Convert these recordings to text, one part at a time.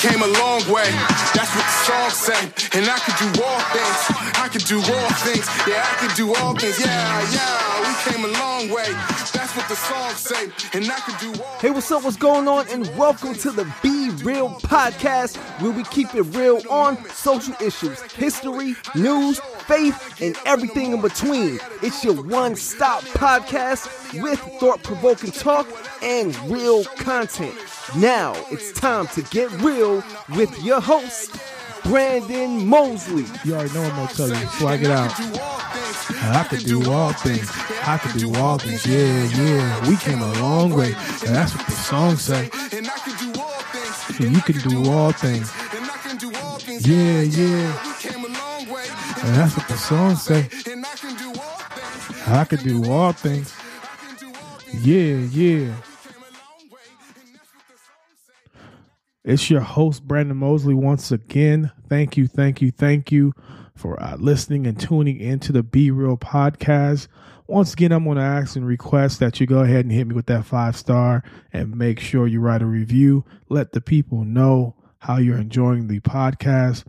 came a long way. That's what the song say. And I could do all things. I could do all things. Yeah, I could do all things. Yeah, yeah. Came a long way. That's what the song say. And I could do all Hey, what's up? What's going on? And welcome to the Be Real podcast, where we keep it real on social issues, history, news, faith, and everything in between. It's your one stop podcast with thought provoking talk and real content. Now it's time to get real with your host, Brandon Mosley. You already know I'm gonna tell you. Swag it out. I could do all things. I could do all things. Yeah, yeah. We came a long way. And that's what the song say. And I can do all things. And you can do all things. Yeah, yeah. That's what the song say. I could do all things. Yeah, yeah. It's your host, Brandon Mosley, once again. Thank you, thank you, thank you for uh, listening and tuning into the Be Real podcast. Once again, I'm going to ask and request that you go ahead and hit me with that five star and make sure you write a review. Let the people know how you're enjoying the podcast.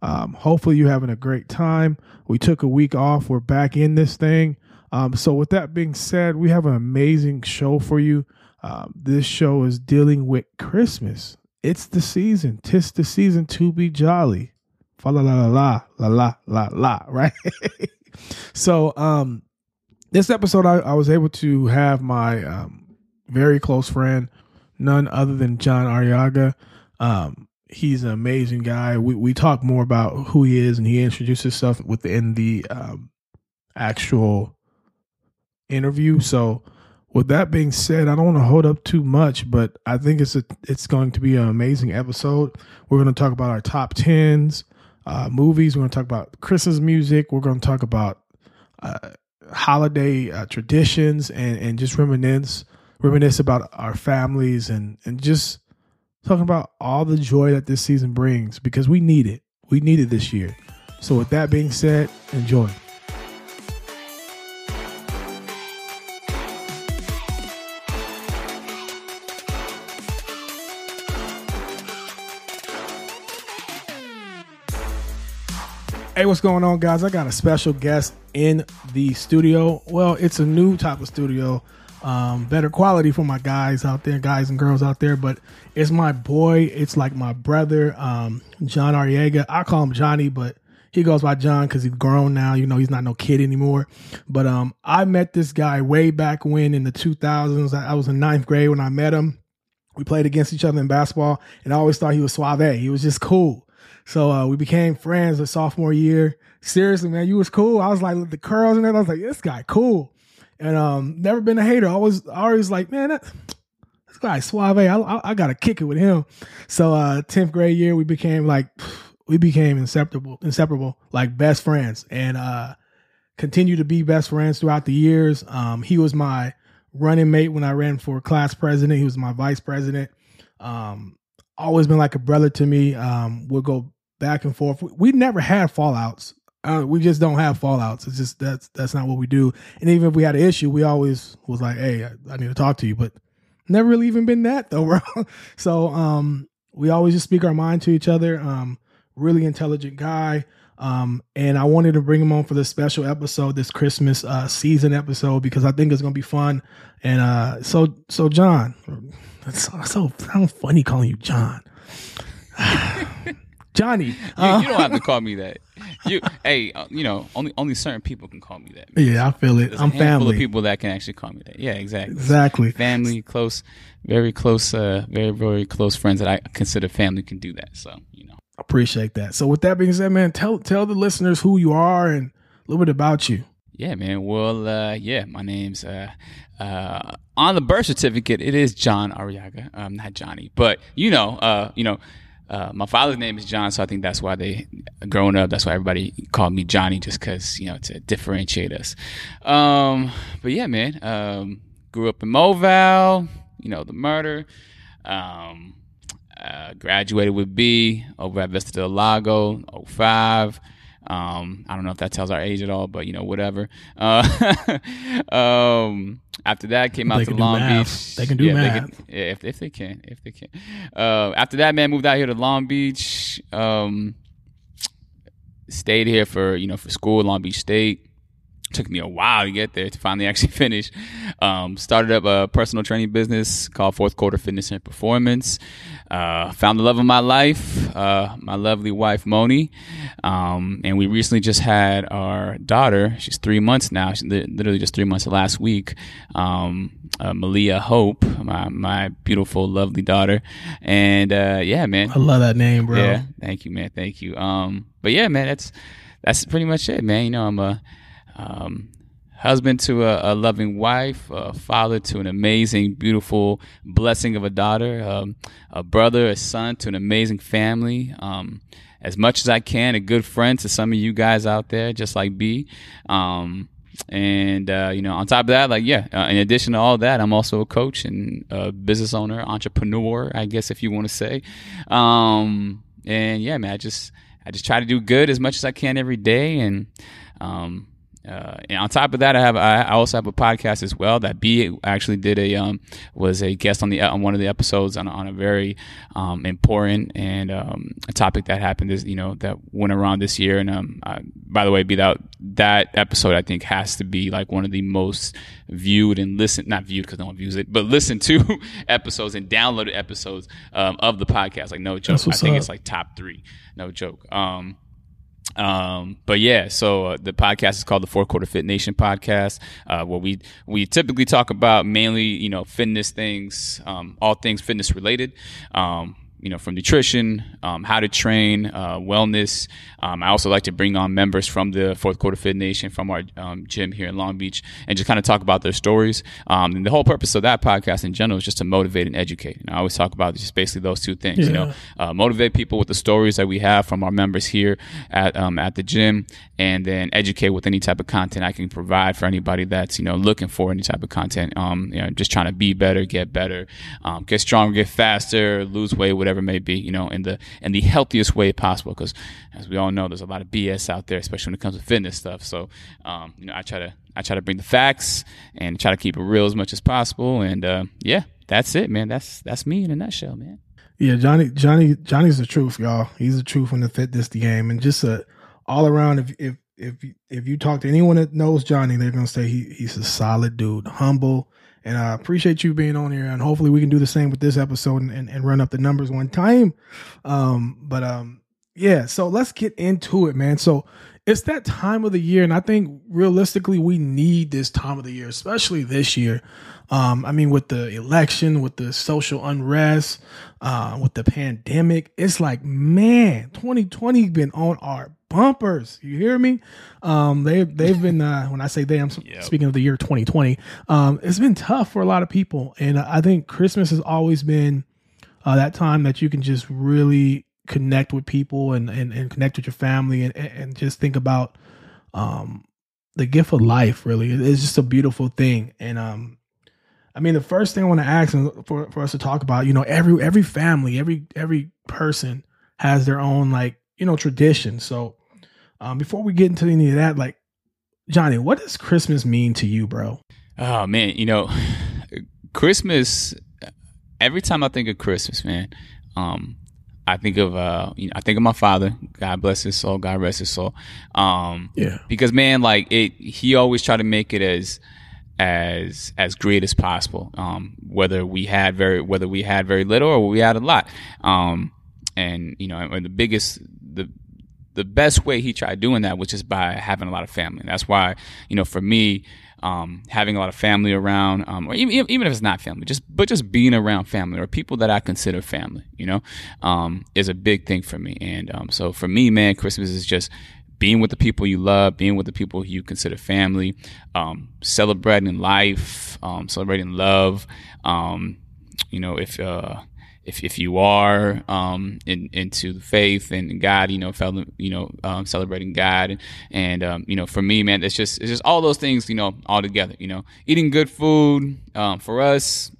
Um, hopefully, you're having a great time. We took a week off. We're back in this thing. Um, so, with that being said, we have an amazing show for you. Um, this show is dealing with Christmas. It's the season. Tis the season to be jolly. Fa la la la la la la la. la. Right. so, um, this episode, I, I was able to have my um, very close friend, none other than John Ariaga. Um, he's an amazing guy. We we talk more about who he is, and he introduces himself within the um, actual interview. So, with that being said, I don't want to hold up too much, but I think it's a it's going to be an amazing episode. We're going to talk about our top tens, uh, movies. We're going to talk about Christmas music. We're going to talk about uh, holiday uh, traditions and and just reminisce reminisce about our families and and just talking about all the joy that this season brings because we need it. We need it this year. So with that being said, enjoy. Hey, what's going on, guys? I got a special guest in the studio. Well, it's a new type of studio, um, better quality for my guys out there, guys and girls out there. But it's my boy. It's like my brother, um, John Ariaga. I call him Johnny, but he goes by John because he's grown now. You know, he's not no kid anymore. But um, I met this guy way back when in the 2000s. I I was in ninth grade when I met him. We played against each other in basketball, and I always thought he was suave. He was just cool. So uh, we became friends the sophomore year. Seriously, man, you was cool. I was like the curls and that. I was like, this guy cool. And um, never been a hater. Always, always like, man, that, this guy suave. I, I, I got to kick it with him. So uh, tenth grade year, we became like, we became inseparable, inseparable, like best friends, and uh, continue to be best friends throughout the years. Um, he was my running mate when I ran for class president. He was my vice president. Um, always been like a brother to me. Um, we'll go back and forth. We, never had fallouts. Uh, we just don't have fallouts. It's just that's that's not what we do. And even if we had an issue, we always was like, "Hey, I, I need to talk to you." But never really even been that though, bro. so um, we always just speak our mind to each other. Um, really intelligent guy. Um, and I wanted to bring him on for this special episode, this Christmas uh, season episode, because I think it's gonna be fun. And uh, so, so John, that's so, so sounds funny calling you John. Johnny, You, uh, you don't have to call me that. You, hey, uh, you know, only only certain people can call me that. yeah, I feel it. There's I'm family. of people that can actually call me that. Yeah, exactly. Exactly. Family, close, very close, uh, very very close friends that I consider family can do that. So you know, Appreciate that. So, with that being said, man, tell tell the listeners who you are and a little bit about you. yeah, man. Well, uh, yeah, my name's uh, uh, on the birth certificate. It is John Ariaga, um, not Johnny, but you know, uh, you know. Uh, my father's name is John, so I think that's why they, growing up, that's why everybody called me Johnny, just because you know to differentiate us. Um, but yeah, man, um, grew up in Moval, you know the murder. Um, uh, graduated with B over at Vista del Lago, 05. Um, I don't know if that tells our age at all, but you know, whatever. Uh, um, after that, came out They to Long. Beach. They can do yeah, math. can- yeah, if if they can, if they can. Uh, after that, man, moved out here to Long Beach. Um, stayed here for you know for school, Long Beach State. Took me a while to get there to finally actually finish. Um, started up a personal training business called Fourth Quarter Fitness and Performance. Uh, found the love of my life, uh, my lovely wife Moni, um, and we recently just had our daughter. She's three months now. She's literally just three months last week. Um, uh, Malia Hope, my my beautiful, lovely daughter, and uh, yeah, man, I love that name, bro. yeah, thank you, man. Thank you. Um, but yeah, man, that's that's pretty much it, man. You know, I'm a um, husband to a, a loving wife, a father to an amazing, beautiful blessing of a daughter, um, a brother, a son to an amazing family. Um, as much as I can, a good friend to some of you guys out there, just like B. Um, and uh, you know, on top of that, like yeah, uh, in addition to all that, I'm also a coach and a business owner, entrepreneur, I guess if you want to say. Um, and yeah, man, I just I just try to do good as much as I can every day, and um, uh, and on top of that, I have I also have a podcast as well that B actually did a um, was a guest on the on one of the episodes on, on a very um, important and um, a topic that happened this you know that went around this year. And um, uh, by the way, be that that episode I think has to be like one of the most viewed and listened not viewed because no one views it, but listened to episodes and downloaded episodes um, of the podcast. Like no joke, I think up. it's like top three. No joke. Um, um, but yeah, so uh, the podcast is called the Fourth Quarter Fit Nation podcast, uh, where we we typically talk about mainly you know fitness things, um, all things fitness related. Um, you know, from nutrition, um, how to train, uh, wellness. Um, I also like to bring on members from the Fourth Quarter Fit Nation from our um, gym here in Long Beach and just kind of talk about their stories. Um, and the whole purpose of that podcast in general is just to motivate and educate. And I always talk about just basically those two things. You know, uh, motivate people with the stories that we have from our members here at um, at the gym, and then educate with any type of content I can provide for anybody that's you know looking for any type of content. Um, you know, just trying to be better, get better, um, get stronger, get faster, lose weight, whatever it may be. You know, in the in the healthiest way possible. Because as we all know, there's a lot of BS out there, especially when it comes to fitness stuff. So, um, you know, I try to I try to bring the facts and try to keep it real as much as possible. And uh, yeah, that's it, man. That's that's me in a nutshell, man. Yeah, Johnny, Johnny, Johnny's the truth, y'all. He's the truth when the fitness the game, and just a all around. If if if you- if you talk to anyone that knows Johnny, they're gonna say he he's a solid dude, humble, and I appreciate you being on here. And hopefully, we can do the same with this episode and, and, and run up the numbers one time. Um, but um, yeah. So let's get into it, man. So it's that time of the year, and I think realistically, we need this time of the year, especially this year. Um, I mean, with the election, with the social unrest, uh, with the pandemic, it's like, man, 2020 been on our bumpers. You hear me? Um, they they've been uh, when I say they, I'm speaking of the year 2020. Um, it's been tough for a lot of people, and I think Christmas has always been uh, that time that you can just really connect with people and, and, and connect with your family and, and just think about um, the gift of life really it's just a beautiful thing and um, i mean the first thing i want to ask for, for us to talk about you know every every family every every person has their own like you know tradition so um, before we get into any of that like johnny what does christmas mean to you bro Oh man, you know, Christmas. Every time I think of Christmas, man, um, I think of uh, you know, I think of my father. God bless his soul. God rest his soul. Um, Yeah. because man, like it, he always tried to make it as as as great as possible. Um, whether we had very whether we had very little or we had a lot. Um, and you know, and the biggest the the best way he tried doing that was just by having a lot of family. That's why, you know, for me, um, having a lot of family around, um, or even, even if it's not family, just but just being around family or people that I consider family, you know, um, is a big thing for me. And um, so for me, man, Christmas is just being with the people you love, being with the people you consider family, um, celebrating life, um, celebrating love. You know, if uh, if if you are um, in, into the faith and God, you know, fel- you know, um, celebrating God, and, and um, you know, for me, man, it's just it's just all those things, you know, all together. You know, eating good food um, for us.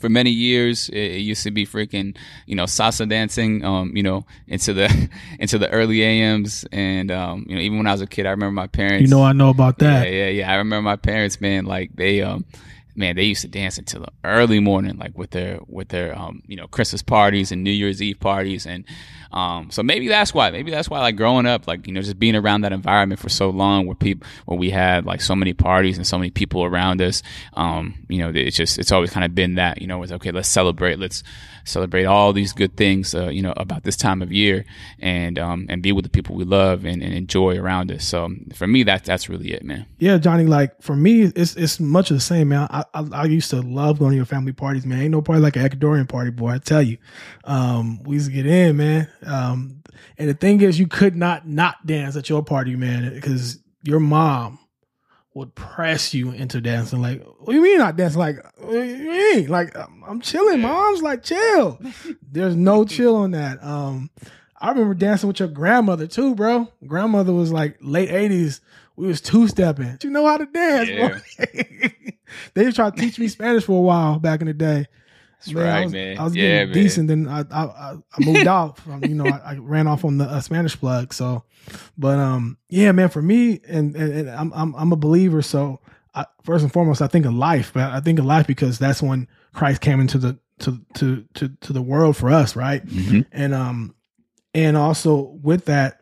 for many years it, it, used to be freaking you know salsa dancing um you know into the into the early AMs and um you know even when I was a kid I remember my parents you know I know about that yeah yeah yeah I remember my parents man like they um man, they used to dance until the early morning, like with their with their um, you know Christmas parties and New Year's Eve parties, and um, so maybe that's why. Maybe that's why, like growing up, like you know, just being around that environment for so long, where people, where we had like so many parties and so many people around us, um, you know, it's just it's always kind of been that, you know, it's okay, let's celebrate, let's celebrate all these good things, uh, you know, about this time of year, and um, and be with the people we love and, and enjoy around us. So for me, that's that's really it, man. Yeah, Johnny. Like for me, it's it's much the same, man. I I, I used to love going to your family parties, man. Ain't no party like an Ecuadorian party, boy. I tell you, um, we used to get in, man. Um, and the thing is, you could not not dance at your party, man, because your mom would press you into dancing. Like, what do you mean not dancing? Like, what do you mean? Like, I'm chilling. Mom's like, chill. There's no chill on that. Um, I remember dancing with your grandmother too, bro. Grandmother was like late 80s. We was two stepping. You know how to dance, yeah. they tried to teach me Spanish for a while back in the day. That's man, right, I was, man. I was yeah, getting man. decent, then I I, I moved out. From, you know, I, I, ran off on the uh, Spanish plug. So, but um, yeah, man. For me, and, and, and I'm, I'm I'm a believer. So, I, first and foremost, I think of life, but I think of life because that's when Christ came into the to to to to the world for us, right? Mm-hmm. And um, and also with that,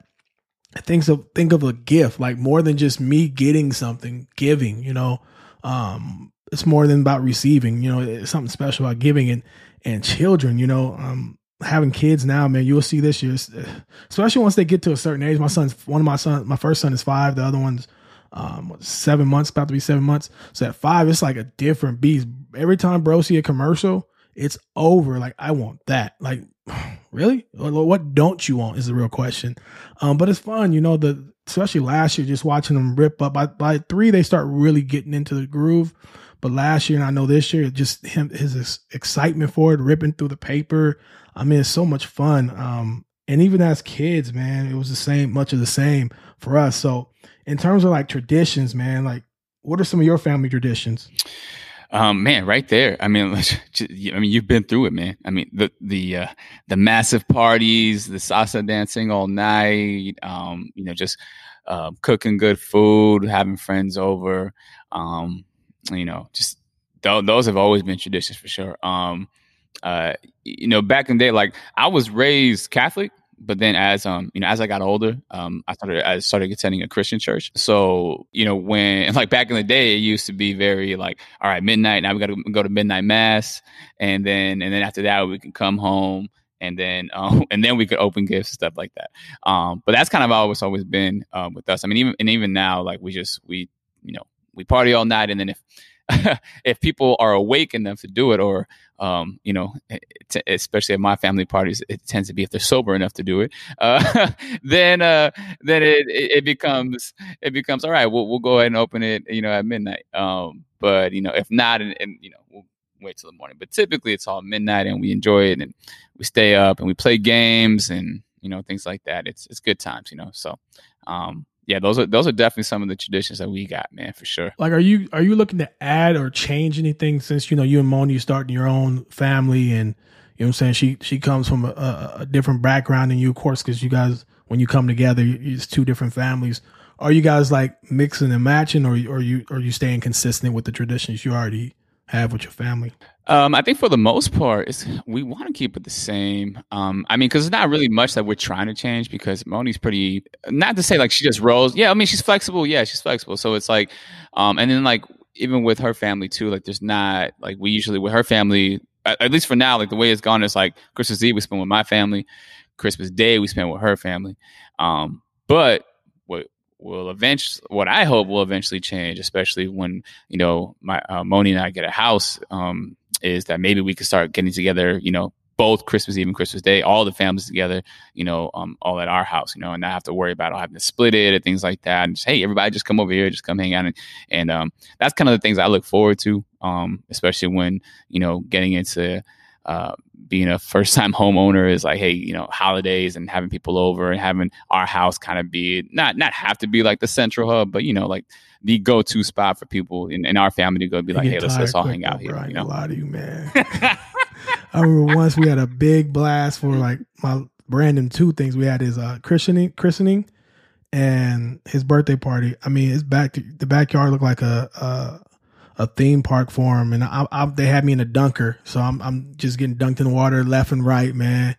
think of think of a gift like more than just me getting something, giving. You know, um, it's more than about receiving. You know, it's something special about giving and and children. You know, um, having kids now, man, you'll see this year, especially once they get to a certain age. My son's one of my sons. My first son is five. The other one's um, seven months, about to be seven months. So at five, it's like a different beast. Every time bro see a commercial, it's over. Like I want that. Like really, what don't you want is the real question. Um, but it's fun, you know. The especially last year, just watching them rip up. By by three, they start really getting into the groove. But last year, and I know this year, just him his excitement for it, ripping through the paper. I mean, it's so much fun. Um, and even as kids, man, it was the same, much of the same for us. So, in terms of like traditions, man, like what are some of your family traditions? Um, man, right there. I mean, I mean, you've been through it, man. I mean, the the uh, the massive parties, the salsa dancing all night. Um, you know, just uh, cooking good food, having friends over. Um, you know, just th- those have always been traditions for sure. Um, uh, you know, back in the day, like I was raised Catholic, but then as um, you know, as I got older, um, I started I started attending a Christian church. So you know, when like back in the day, it used to be very like, all right, midnight. Now we got to go to midnight mass, and then and then after that, we can come home and then um, and then we could open gifts and stuff like that. Um, but that's kind of always always been um, with us. I mean, even and even now, like we just we you know we party all night, and then if if people are awake enough to do it, or um, you know, t- especially at my family parties, it tends to be if they're sober enough to do it, uh, then uh, then it, it becomes it becomes all right. We'll we'll go ahead and open it, you know, at midnight. Um, but you know, if not, and, and you know, we'll wait till the morning. But typically, it's all midnight, and we enjoy it, and we stay up, and we play games, and you know, things like that. It's it's good times, you know. So, um, yeah, those are those are definitely some of the traditions that we got, man, for sure. Like, are you are you looking to add or change anything since you know you and Moni starting your own family, and you know what I'm saying she she comes from a, a different background than you, of course, because you guys when you come together, it's two different families. Are you guys like mixing and matching, or or you are you staying consistent with the traditions you already have with your family? Um, I think for the most part, it's we want to keep it the same. Um, I mean, because it's not really much that we're trying to change. Because Moni's pretty, not to say like she just rolls. Yeah, I mean she's flexible. Yeah, she's flexible. So it's like, um, and then like even with her family too, like there's not like we usually with her family, at, at least for now, like the way it's gone is like Christmas Eve we spend with my family, Christmas Day we spend with her family. Um, but will eventually, what I hope will eventually change, especially when you know my uh, Moni and I get a house. Um, is that maybe we could start getting together, you know, both Christmas Eve and Christmas Day, all the families together, you know, um, all at our house, you know, and not have to worry about having to split it and things like that. And just, hey, everybody just come over here, just come hang out. And, and um, that's kind of the things I look forward to, um, especially when, you know, getting into uh, being a first time homeowner is like, hey, you know, holidays and having people over and having our house kind of be not not have to be like the central hub, but you know, like the go to spot for people in, in our family to go be like, hey, let's let's all hang out. I here. ain't You gonna know, lie to you, man. I remember once we had a big blast for like my Brandon. Two things we had his uh, christening, christening, and his birthday party. I mean, his back the backyard looked like a a, a theme park for him, and I, I, they had me in a dunker, so I'm I'm just getting dunked in water left and right, man.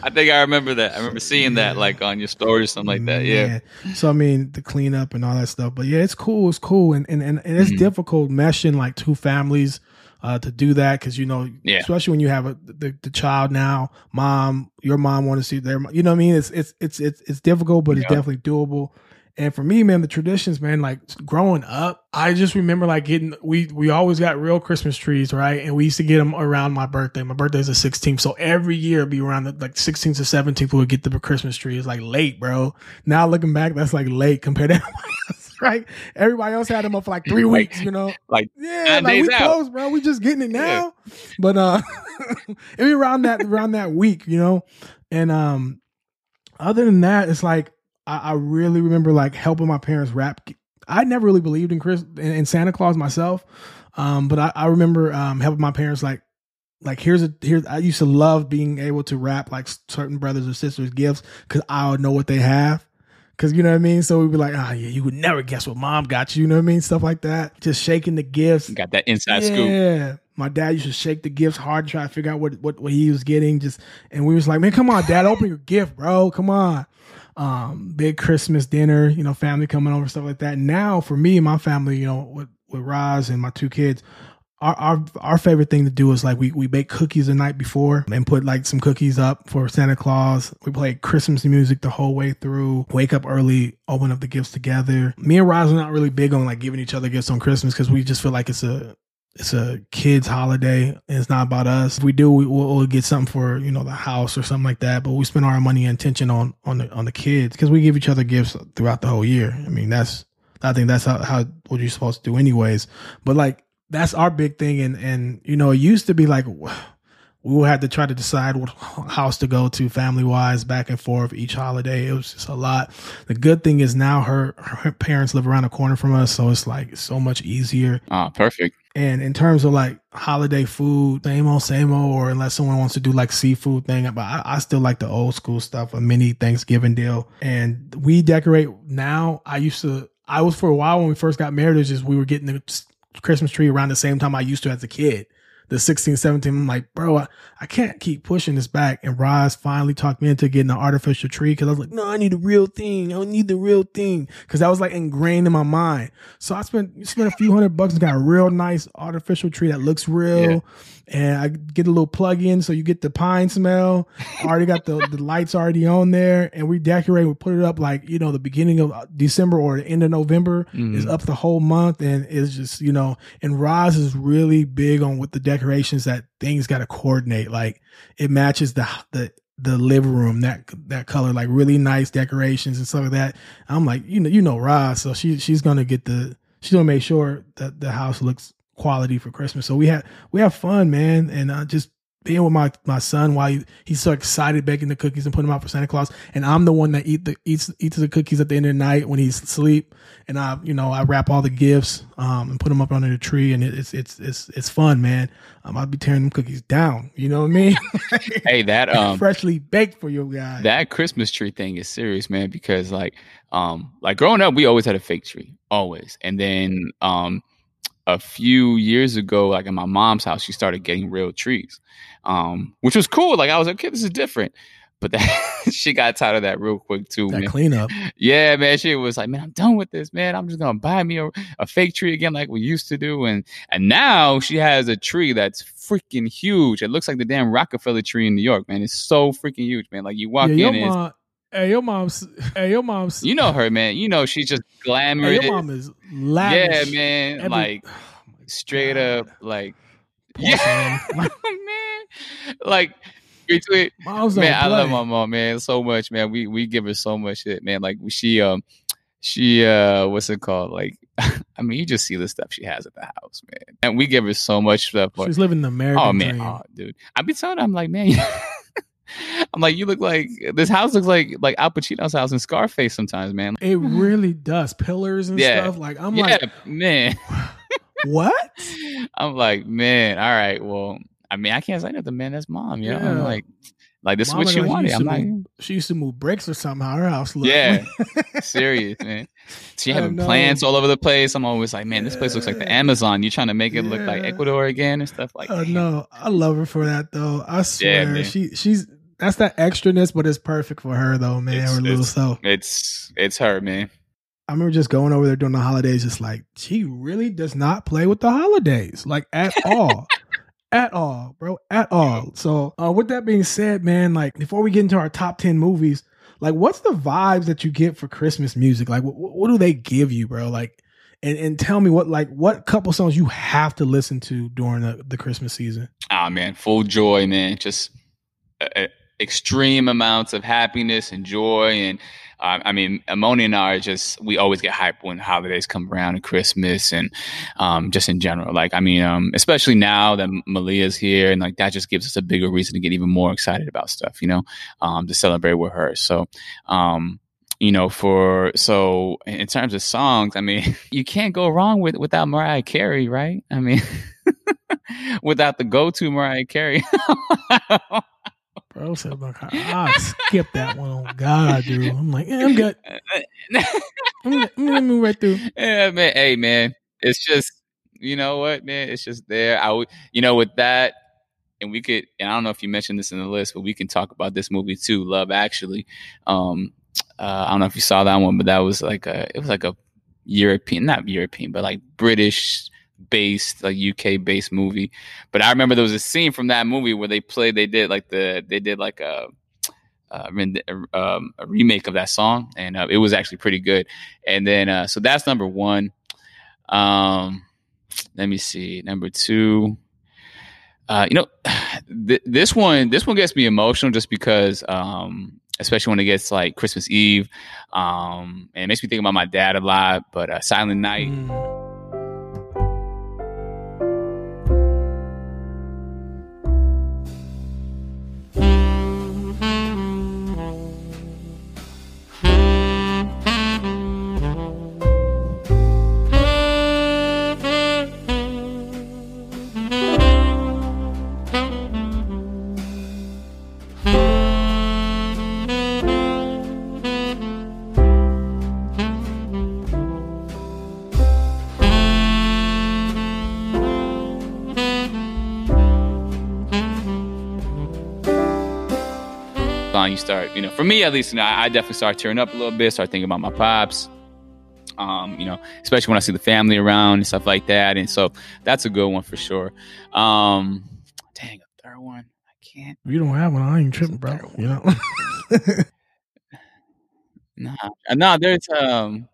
I think I remember that. I remember seeing that like on your story or something like that. Yeah. So I mean, the cleanup and all that stuff. But yeah, it's cool. It's cool, and and and, and it's Mhm. difficult meshing like two families uh, to do that because you know, Yeah. especially when you have a the, the child now, mom, your mom want to see their, you know what I mean? It's it's it's it's it's difficult, but it's definitely doable. And for me, man, the traditions, man, like growing up, I just remember like getting we we always got real Christmas trees, right? And we used to get them around my birthday. My birthday's the 16th, so every year it'd be around the like 16th or 17th we would get the Christmas tree. It's like late, bro. Now looking back, that's like late compared to everybody else, right? Everybody else had them up for like three weeks, you know? like Yeah, like we out. close, bro. We just getting it Yeah. now. But uh it be around that around that week, you know? And um other than that, it's like I, I really remember like helping my parents wrap I never really believed in Chris in, in Santa Claus myself. Um, but I, I remember um helping my parents like like here's a here I used to love being able to wrap like certain brothers or sisters gifts because I would know what they have. Cause you know what I mean? So we'd be like, ah, yeah, you would never guess what mom got you. You know what I mean? Stuff like that. Just shaking the gifts. got that inside scoop. Yeah. My dad used to shake the gifts hard to try to figure out what, what, what he was getting. Just and we was like, man, come on, dad, open your gift, bro. Come on. Um, big Christmas dinner, you know, family coming over, stuff like that. Now for me and my family, you know, with, with Roz and my two kids, our, our our favorite thing to do is like we we bake cookies the night before and put like some cookies up for Santa Claus. We play Christmas music the whole way through. Wake up early, open up the gifts together. Me and Roz are not really big on like giving each other gifts on Christmas because we just feel like it's a it's a kids holiday and it's not about us. If we do, we, we'll, we'll get something for you know the house or something like that. But we spend our money and attention on on the on the kids because we give each other gifts throughout the whole year. I mean that's I think that's how, how what you're supposed to do anyways. But like that's our big thing and and you know it used to be like we would have to try to decide what house to go to family wise back and forth each holiday it was just a lot the good thing is now her her parents live around the corner from us so it's like so much easier Ah, perfect. And in terms of like holiday food, same old, same old, or unless someone wants to do like seafood thing, but I, I still like the old school stuff, a mini Thanksgiving deal. And we decorate now. I used to, I was for a while when we first got married, it was just we were getting the Christmas tree around the same time I used to as a kid. The 16, 17, I'm like, bro, I, I can't keep pushing this back. And Roz finally talked me into getting an artificial tree because I was like, no, I need a real thing. I need the real thing. Because that was like ingrained in my mind. So I spent spent a few hundred bucks and got a real nice artificial tree that looks real. Yeah. And I get a little plug in so you get the pine smell. I already got the, the lights already on there. And we decorate, we put it up like, you know, the beginning of December or the end of November Mhm. is up the whole month. And it's just, you know, and Roz is really big on with the decorations that things got to coordinate. Like it matches the, the, the living room that that color like really nice decorations and stuff like that i'm like you know you know Roz, so she she's gonna get the she's gonna make sure that the house looks quality for christmas. So we have we have fun man. And uh, just being with my my son while he, he's so excited baking the cookies and putting them out for santa claus. And i'm the one that eat the eats eats the cookies at the end of the night when he's asleep. And i you know i wrap all the gifts um and put them up under the tree. And it, it's it's it's it's fun man. Um, i'll be tearing them cookies down. You know what i mean? Hey, that um freshly baked for you guys. that Christmas tree thing is serious, man, because like um like growing up, we always had a fake tree. Always. And then um a few years ago, like in my mom's house, she started getting real trees. Um, which was cool. Like I was like, okay, this is different. But that she got tired of that real quick too, that man. cleanup. Yeah, man. She was like, man, I'm done with this, man. I'm just gonna buy me a, a fake tree again, like we used to do. And and now she has a tree that's freaking huge. It looks like the damn Rockefeller tree in New York, man. It's so freaking huge, man. Like you walk Yeah, in, your and it's- mom. Hey, your mom's. Hey, your mom's. you know her, man. You know she's just hey, glamorous. your mom is laughing. yeah, man. Every- like Oh straight God. up, like Porcelain. yeah, man. Like between Moms man, I love my mom, man, so much, man. We we give her so much shit, man. Like she um she uh what's it called? Like I mean, you just see the stuff she has at the house, man. And we give her so much stuff. She's living the American oh man, dream. oh, dude. I be telling her, I'm like, man, I'm like, you look like this house looks like like Al Pacino's house in Scarface sometimes, man. It mm-hmm. really does. Pillars and Yeah. stuff. Like I'm yeah, like, man. what? I'm like, man, all right, well, I mean, I can't say nothing, man. That's mom, you know. I'm like, like this is what she like, wanted. used I'm like, move- mm. she used to move bricks or something. How her house looked. yeah, serious, man. She having plants all over the place. I'm always like, man, this place looks like the Amazon. You're trying to make it look like Ecuador again and stuff like. Oh that. no, I love her for that though. I swear, man. she she's that's that extraness, but it's perfect for her though, man. It's- her little it's- self. It's it's her, man. I remember just going over there during the holidays, just like she really does not play with the holidays, like at all. At all, bro. At all. So, uh, with that being said, man, like before we get into our top 10 movies, like what's the vibes that you get for Christmas music? Like, what, what do they give you, bro? Like, and, and tell me what, like, what couple songs you have to listen to during the, the Christmas season? Ah, man, full joy, man. Just uh, uh, extreme amounts of happiness and joy, and uh, I mean, Amoni and I are just we always get hyped when holidays come around and Christmas, and um, just in general. Like, I mean, um, especially now that Malia's here, and like that just gives us a bigger reason to get even more excited about stuff, you know, um, to celebrate with her. So, um, you know, for so in terms of songs, I mean, you can't go wrong with without Mariah Carey, right? I mean, without the go-to Mariah Carey. Bro said, I, skip that one. Oh, God, dude. I'm like, I'm good. I'm, gonna- move right through. yeah, man. Hey, man, it's just you know what, man. It's just there. I would, you know, with that, and we could. And I don't know if you mentioned this in the list, but we can talk about this movie too, Love Actually. Um, uh, I don't know if you saw that one, but that was like a. It was like a European, not European, but like British based, like UK based movie. But I remember there was a scene from that movie where they played. They did like the. They did like a. Uh, um, a remake of that song, and uh, it was actually pretty good. And then, uh, so that's number one. Um, let me see. Number two. Uh, you know, th- this one, this one gets me emotional just because, um, especially when it gets like Christmas Eve, um, and it makes me think about my dad a lot. But uh, Silent Night, Mm. Me at least, you know, I, I definitely start tearing up a little bit, start thinking about my pops. Um, you know, especially when I see the family around and stuff like that. And so that's a good one for sure. Um, dang, a third one. I can't. You don't have one. I ain't tripping, bro. You know? Nah, nah. there's um,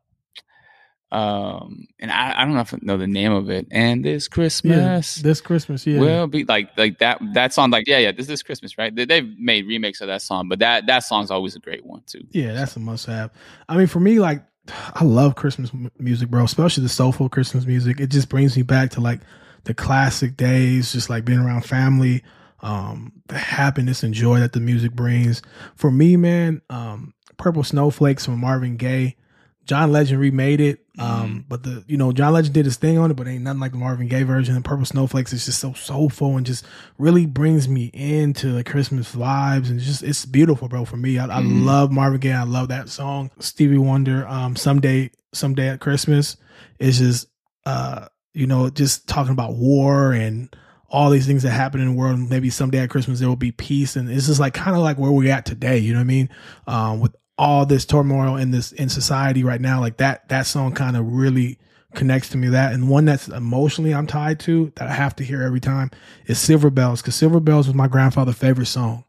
um, and I, I don't know if I know the name of it. And this yeah. Christmas This Christmas, yeah. will be like like that that song. Like yeah, yeah, this is Christmas, right? They, they've made remakes of that song, but that that song's always a great one too. Yeah, that's a must have. I mean, for me, like, I love Christmas m- music, bro, especially the soulful Christmas music. It just brings me back to like the classic days, just like being around family, um, the happiness and joy that the music brings. For me, man, um, Purple Snowflakes from Marvin Gaye. John Legend remade it, um, but the you know John Legend did his thing on it, but ain't nothing like the Marvin Gaye version. And Purple Snowflakes is just so soulful and just really brings me into the Christmas vibes and just it's beautiful, bro. For me, I, I Mhm. love Marvin Gaye. I love that song. Stevie Wonder, um, someday, someday at Christmas is just uh, you know, just talking about war and all these things that happen in the world. Maybe someday at Christmas there will be peace, and it's just like kind of like where we're at today. You know what I mean? Um, with all this turmoil in this in society right now, like that that song kind of really connects to me. That and one that's emotionally I'm tied to that I have to hear every time is Silver Bells because Silver Bells was my grandfather's favorite song,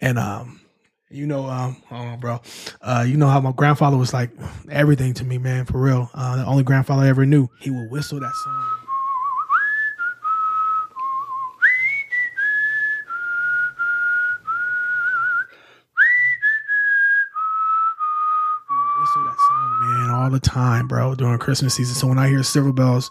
and um. You know, um, on, bro. Uh, you know how my grandfather was like everything to me, man, for real. Uh, the only grandfather I ever knew. He would whistle that song. He would to that song, man, all the time, bro, during Christmas season. So when I hear Silver Bells,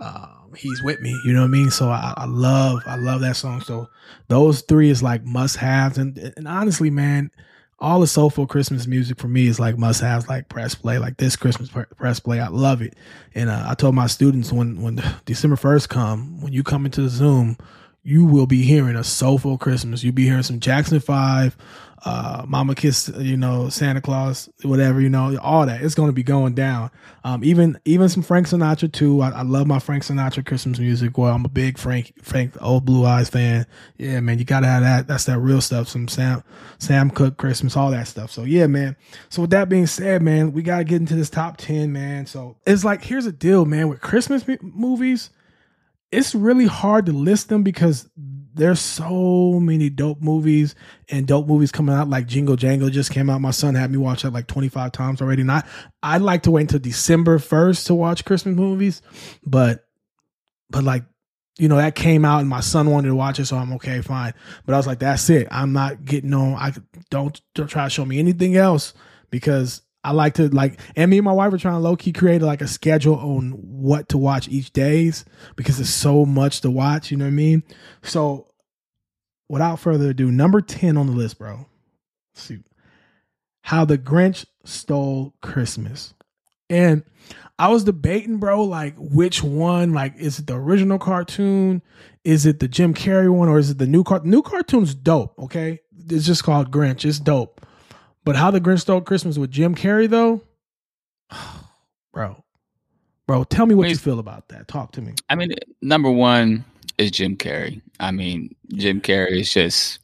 um, he's with me. You know what I mean? So I, I love, I love that song. So those three is like must haves, and and honestly, man, all the soulful Christmas music for me is like must haves, like press play, like this Christmas press play. I love it. And uh, I told my students when when December first come, when you come into the Zoom, you will be hearing a soulful Christmas. You'll be hearing some Jackson Five, uh, Mama Kiss, you know, Santa Claus, whatever, you know, all that. It's going to be going down. Um, even even some Frank Sinatra too. I, I, love my Frank Sinatra Christmas music. Well, I'm a big Frank Frank Old Blue Eyes fan. Yeah, man, you gotta have that. That's that real stuff. Some Sam Sam Cooke Christmas, all that stuff. So yeah, man. So with that being said, man, we gotta get into this top ten, man. So it's like here's a deal, man. With Christmas movies, it's really hard to list them because there's so many dope movies and dope movies coming out. Like Jingle Jangle just came out. My son had me watch that like 25 times already. Not I like to wait until December 1st to watch Christmas movies, but but like you know that came out and my son wanted to watch it, so I'm okay, fine. But I was like, that's it. I'm not getting on. I don't, don't try to show me anything else because I like to like, and me and my wife are trying to low key create like a schedule on what to watch each days because there's so much to watch. You know what I mean? So, without further ado, number ten on the list, bro. Let's see, how the Grinch stole Christmas, and I was debating, bro, like which one, like is it the original cartoon, is it the Jim Carrey one, or is it the new car? New cartoon's dope. Okay, it's just called Grinch. It's dope. But how the Grinch Stole Christmas with Jim Carrey though, bro, bro, tell me what you feel about that. Talk to me. I mean, number one is Jim Carrey. I mean, Jim Carrey is just,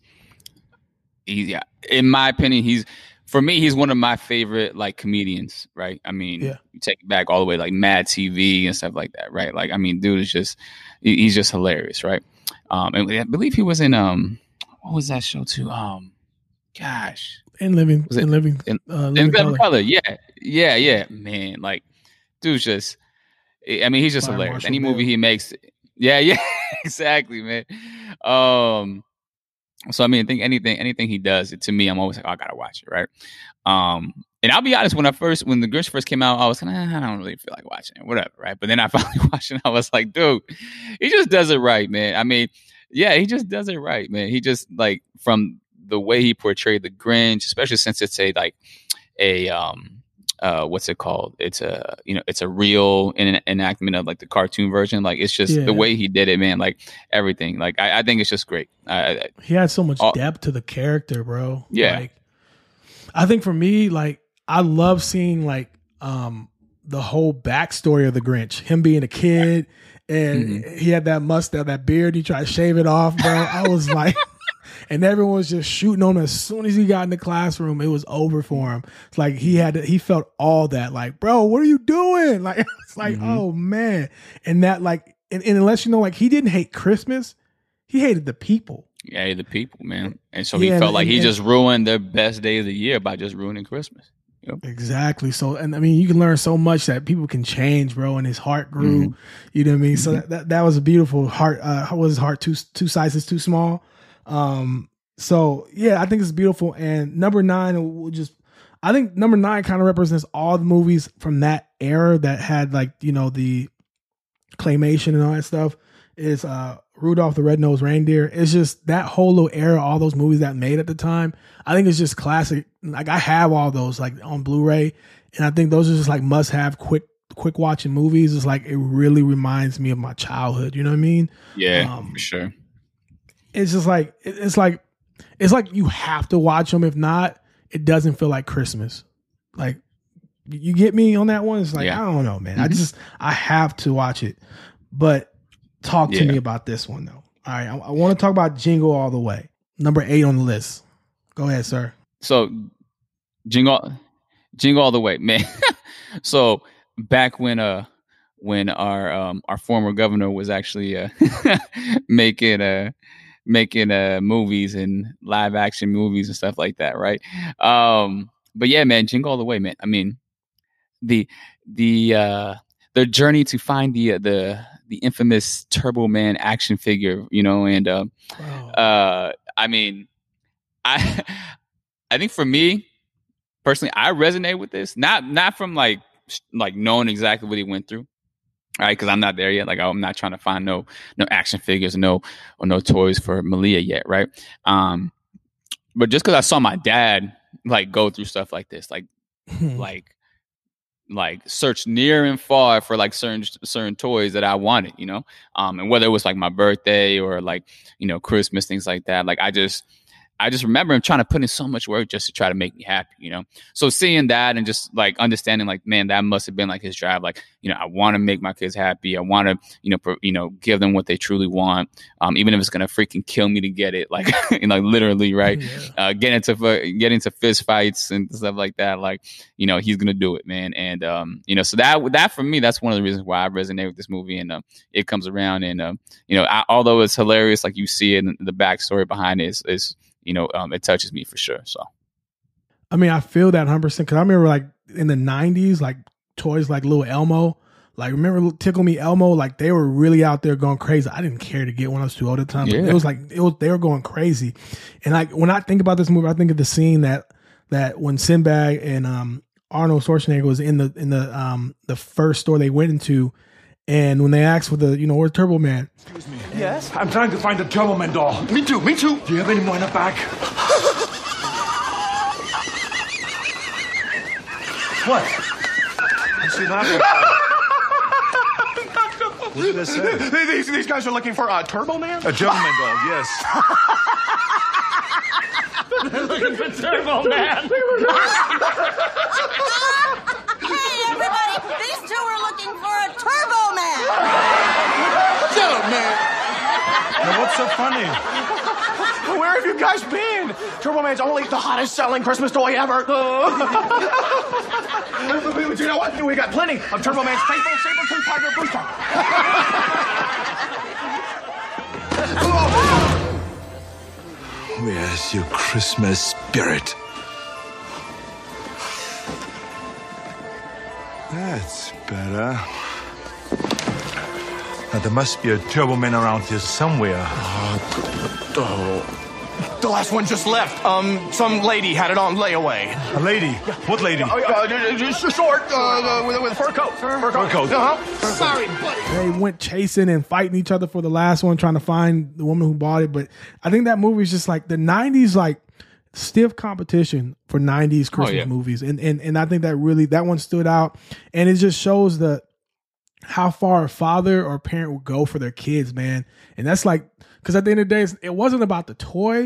he, in my opinion, he's for me, he's one of my favorite like comedians, right? I mean, yeah. you take it back all the way like Mad TV and stuff like that, right? Like, I mean, dude is just he's just hilarious, right? Um, and I believe he was in um, what was that show too? Um, gosh, in living was it, in living in, uh, living, color. color. Yeah, yeah, yeah. Man, like dude's just. I mean, he's just hilarious. Marshall Any Bill. movie he makes, yeah, yeah, exactly, man. Um, so I mean, I think anything, anything he does, to me, I'm always like, oh, I gotta watch it, right? Um, and I'll be honest, when I first, when the Grinch first came out, I was kind of, I don't really feel like watching it, whatever, right? But then I finally watched it, I was like, dude, he just does it right, man. I mean, yeah, he just does it right, man. He just like from the way he portrayed the Grinch, especially since it's a like a um uh what's it called? It's a you know it's a real en- enactment of like the cartoon version. Like it's just yeah. the way he did it, man. Like everything. Like I, I think it's just great. I, he had so much all, depth to the character, bro. Yeah. Like, I think for me, like I love seeing like um the whole backstory of the Grinch. Him being a kid and mm-hmm. he had that mustache, that beard. He tried to shave it off, bro. I was like and everyone was just shooting on him as soon as he got in the classroom. It was over for him. It's like he had to, he felt all that. Like, bro, what are you doing? Like, it's like, mm-hmm. oh man, and that like, and, and unless you know, like he didn't hate Christmas, he hated the people. Yeah, the people, man. And so he yeah, felt like he and, just ruined their best day of the year by just ruining Christmas. Yep. Exactly. So, and I mean, you can learn so much that people can change, bro. And his heart grew. Mm-hmm. You know what I mean? Mm-hmm. So that, that, that was a beautiful heart. Uh, was his heart? Two two sizes too small. Um, so yeah, I think it's beautiful. And number nine will just I think number nine kind of represents all the movies from that era that had like, you know, the claymation and all that stuff. Is uh Rudolph the Red-Nosed Reindeer. It's just that whole little era, all those movies that made at the time. I think it's just classic. Like I have all those like on Blu-ray, and I think those are just like must-have quick quick watching movies. It's like it really reminds me of my childhood. You know what I mean? Yeah, um, for sure it's just like it's like it's like you have to watch them. If not, it doesn't feel like Christmas. Like you get me on that one. It's like yeah. I don't know, man. Mm-hmm. I just I have to watch it. But talk to yeah. me about this one though. All right, I, I want to talk about Jingle All the Way, number eight on the list. Go ahead, sir. So Jingle, Jingle All the Way, man. so back when uh when our um our former governor was actually uh making uh making uh movies and live action movies and stuff like that, right? Um, but yeah, man, Jingle all the way, man. I mean, the the uh the journey to find the uh, the the infamous Turbo Man action figure, you know, and uh, wow. uh I mean, I I think for me personally, I resonate with this. Not not from like like knowing exactly what he went through, right? Because I'm not there yet. Like I'm not trying to find no no action figures, no or no toys for Malia yet, right? Um, but just because I saw my dad like go through stuff like this, like like like search near and far for like certain certain toys that I wanted, you know, um, and whether it was like my birthday or like you know Christmas things like that. Like I just I just remember him trying to put in so much work just to try to make me happy, you know. So seeing that and just like understanding, like, man, that must have been like his drive. Like, you know, I want to make my kids happy. I want to, you know, pro, you know, give them what they truly want, um, even if it's gonna freaking kill me to get it. Like, you know, literally, right? Yeah. Uh, get into get into fist fights and stuff like that. Like, you know, he's gonna do it, man. And um, you know, so that that for me, that's one of the reasons why I resonate with this movie. And uh, it comes around, and uh, you know, I, although it's hilarious, like you see it, the backstory behind it is, is you know, um, it touches me for sure. So, I mean, I feel that 100 percent because I remember like in the 90s, like toys like Little Elmo. Like remember Tickle Me Elmo? Like they were really out there going crazy. I didn't care to get one. I was too old at the time. Yeah. It was like it was they were going crazy. And like when I think about this movie, I think of the scene that that when Sinbad and um Arnold Schwarzenegger was in the in the um the first store they went into and when they asked for the, you know, where's Turbo Man? Excuse me. Yes? I'm trying to find the Turbo Man doll. Me too, me too. Do you have any more in the back? what? I see that. What did I say? These, these guys are looking for a Turbo Man? A gentleman doll, yes. They're looking for Turbo Man. so funny? Where have you guys been? Turbo Man's only the hottest selling Christmas toy ever. Do you know what? We got plenty of Turbo Man's faithful saber-tooth tiger booster. Where's your Christmas spirit? That's better. Now, there must be a turbo man around here somewhere. Uh, oh. The last one just left. Um, some lady had it on layaway. A lady? What lady? Uh, uh, just short, uh, with, with a fur coat. Fur, fur coat. coat. Uh-huh. Sorry, buddy. They went chasing and fighting each other for the last one, trying to find the woman who bought it. But I think that movie is just like the '90s, like stiff competition for 90s Christmas oh, yeah. movies. And, and and I think that really that one stood out and it just shows the how far a father or a parent will go for their kids, man. And that's like, because at the end of the day, it wasn't about the toy.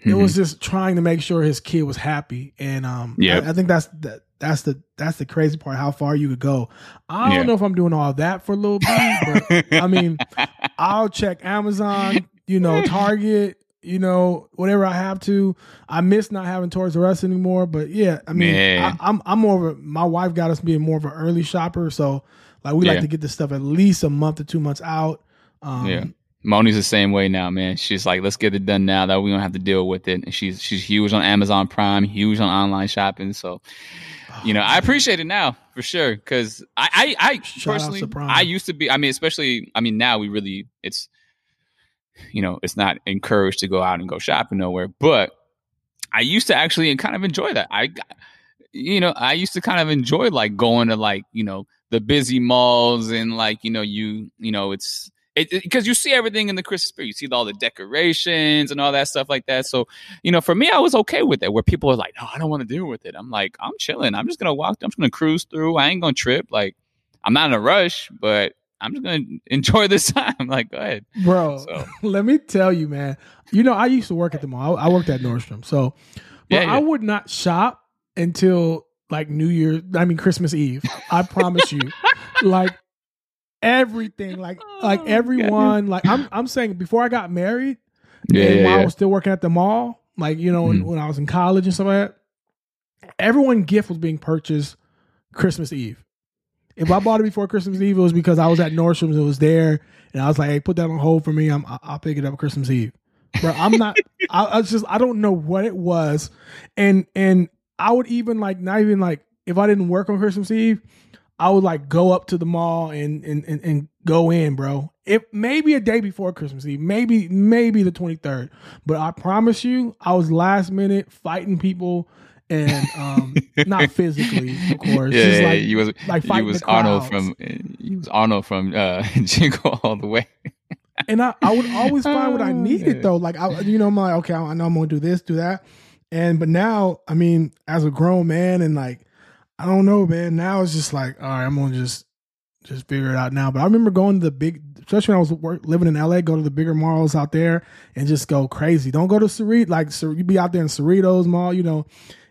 Mm-hmm. It was mm-hmm. just trying to make sure his kid was happy. And um, yeah, I, I, think that's that. That's the that's the crazy part. How far you could go. I don't yeah. know if I'm doing all that for a little bit, but I mean, I'll check Amazon, you know, Target, you know, whatever I have to. I miss not having Toys R Us anymore, but yeah, I mean, I, I'm I'm more of a. My wife got us being more of an early shopper, so like we yeah. like to get this stuff at least a month or two months out. Um, yeah. Moni's the same way now, man. She's like, let's get it done now that we don't have to deal with it. And she's she's huge on Amazon Prime, huge on online shopping. So, you know, I appreciate it now for sure. Because I, I, I personally, I used to be. I mean, especially, I mean, now we really, it's, you know, it's not encouraged to go out and go shopping nowhere. But I used to actually kind of enjoy that. I, you know, I used to kind of enjoy like going to like, you know, the busy malls and like you know you you know it's because you see everything in the Christmas spirit. You see all the decorations and all that stuff like that. So, you know, for me, I was okay with it. Where people are like, "No, I don't want to deal with it." I'm like, I'm chilling. I'm just gonna walk. I'm just gonna cruise through. I ain't gonna trip. Like, I'm not in a rush, but I'm just gonna enjoy this time. like, go ahead, bro. So. let me tell you, man. You know, I used to work at the mall. I, I worked at Nordstrom, so yeah, yeah. I would not shop until like New Year, I mean Christmas Eve. I promise you. like everything, like like oh, everyone, like I'm I'm saying before I got married, yeah, and yeah, while yeah. I was still working at the mall, like you know, mm. when, when, I was in college and stuff like that, everyone gift was being purchased Christmas Eve. If I bought it before Christmas Eve, it was because I was at Nordstrom's. It was there, and I was like, "Hey, put that on hold for me. I'm I'll pick it up Christmas Eve." But I'm not. I, I was just I don't know what it was, and and I would even like not even like if I didn't work on Christmas Eve, I would like go up to the mall and and and, and go in, bro. It maybe a day before Christmas Eve, maybe maybe the 23rd. But I promise you, I was last minute fighting people and um, not physically, of course. Yeah, Just yeah, like, he was like fighting was the Arnold from he was Arnold from uh, Jingle All the Way. and I, I would always find what I needed though. Like I, you know, I'm like, okay, I know I'm gonna do this, do that, and but now, I mean, as a grown man, and like, I don't know, man. Now it's just like, all right, I'm gonna just just figure it out now. But I remember going to the big, especially when I was work, living in LA, go to the bigger malls out there and just go crazy. Don't go to Cerritos, like Cer- you be out there in Cerritos Mall, you know.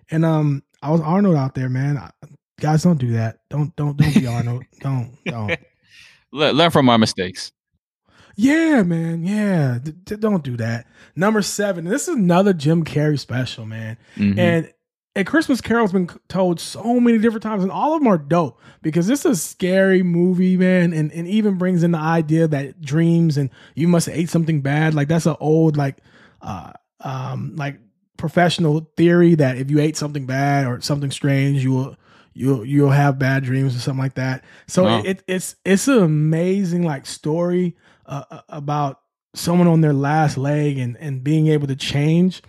And um, I was Arnold out there, man. I, guys, don't do that. Don't don't don't be Arnold. don't don't. Le- learn from our mistakes. Yeah, man. Yeah. D- d- don't do that. Number seven. This is another Jim Carrey special, man. Mhm. And a Christmas Carol's been told so many different times, and all of them are dope because this is a scary movie, man, and, and even brings in the idea that dreams and you must have ate something bad. Like that's an old like uh um like professional theory that if you ate something bad or something strange, you will you'll you'll have bad dreams or something like that. So Wow. it, it's it's an amazing like story uh, uh, about someone on their last leg and and being able to change.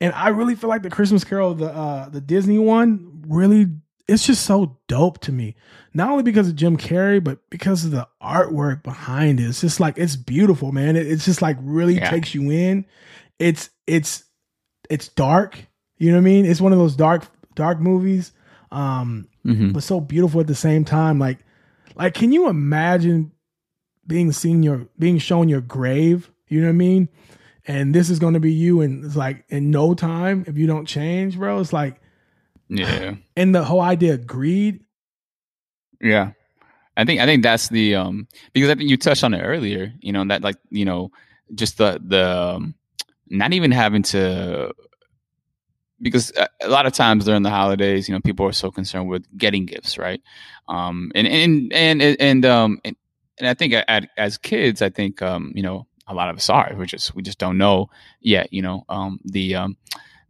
And I really feel like the Christmas Carol, the uh, the Disney one, really it's just so dope to me. Not only because of Jim Carrey, but because of the artwork behind it. It's just like it's beautiful, man. It, it's just like really Yeah. takes you in. It's it's it's dark. You know what I mean? It's one of those dark dark movies, um, Mhm. but so beautiful at the same time. Like like can you imagine being seen your being shown your grave? You know what I mean? And this is going to be you, and it's like in no time if you don't change, bro. It's like yeah. and the whole idea of greed. Yeah. I think I think that's the um because I think you touched on it earlier, you know, that like, you know, just the the um, not even having to because a- a lot of times during the holidays, you know, people are so concerned with getting gifts, right? Um and and and and um and, and I think at, as kids, I think um you know, a lot of us are. We just we just don't know yet, you know, um the um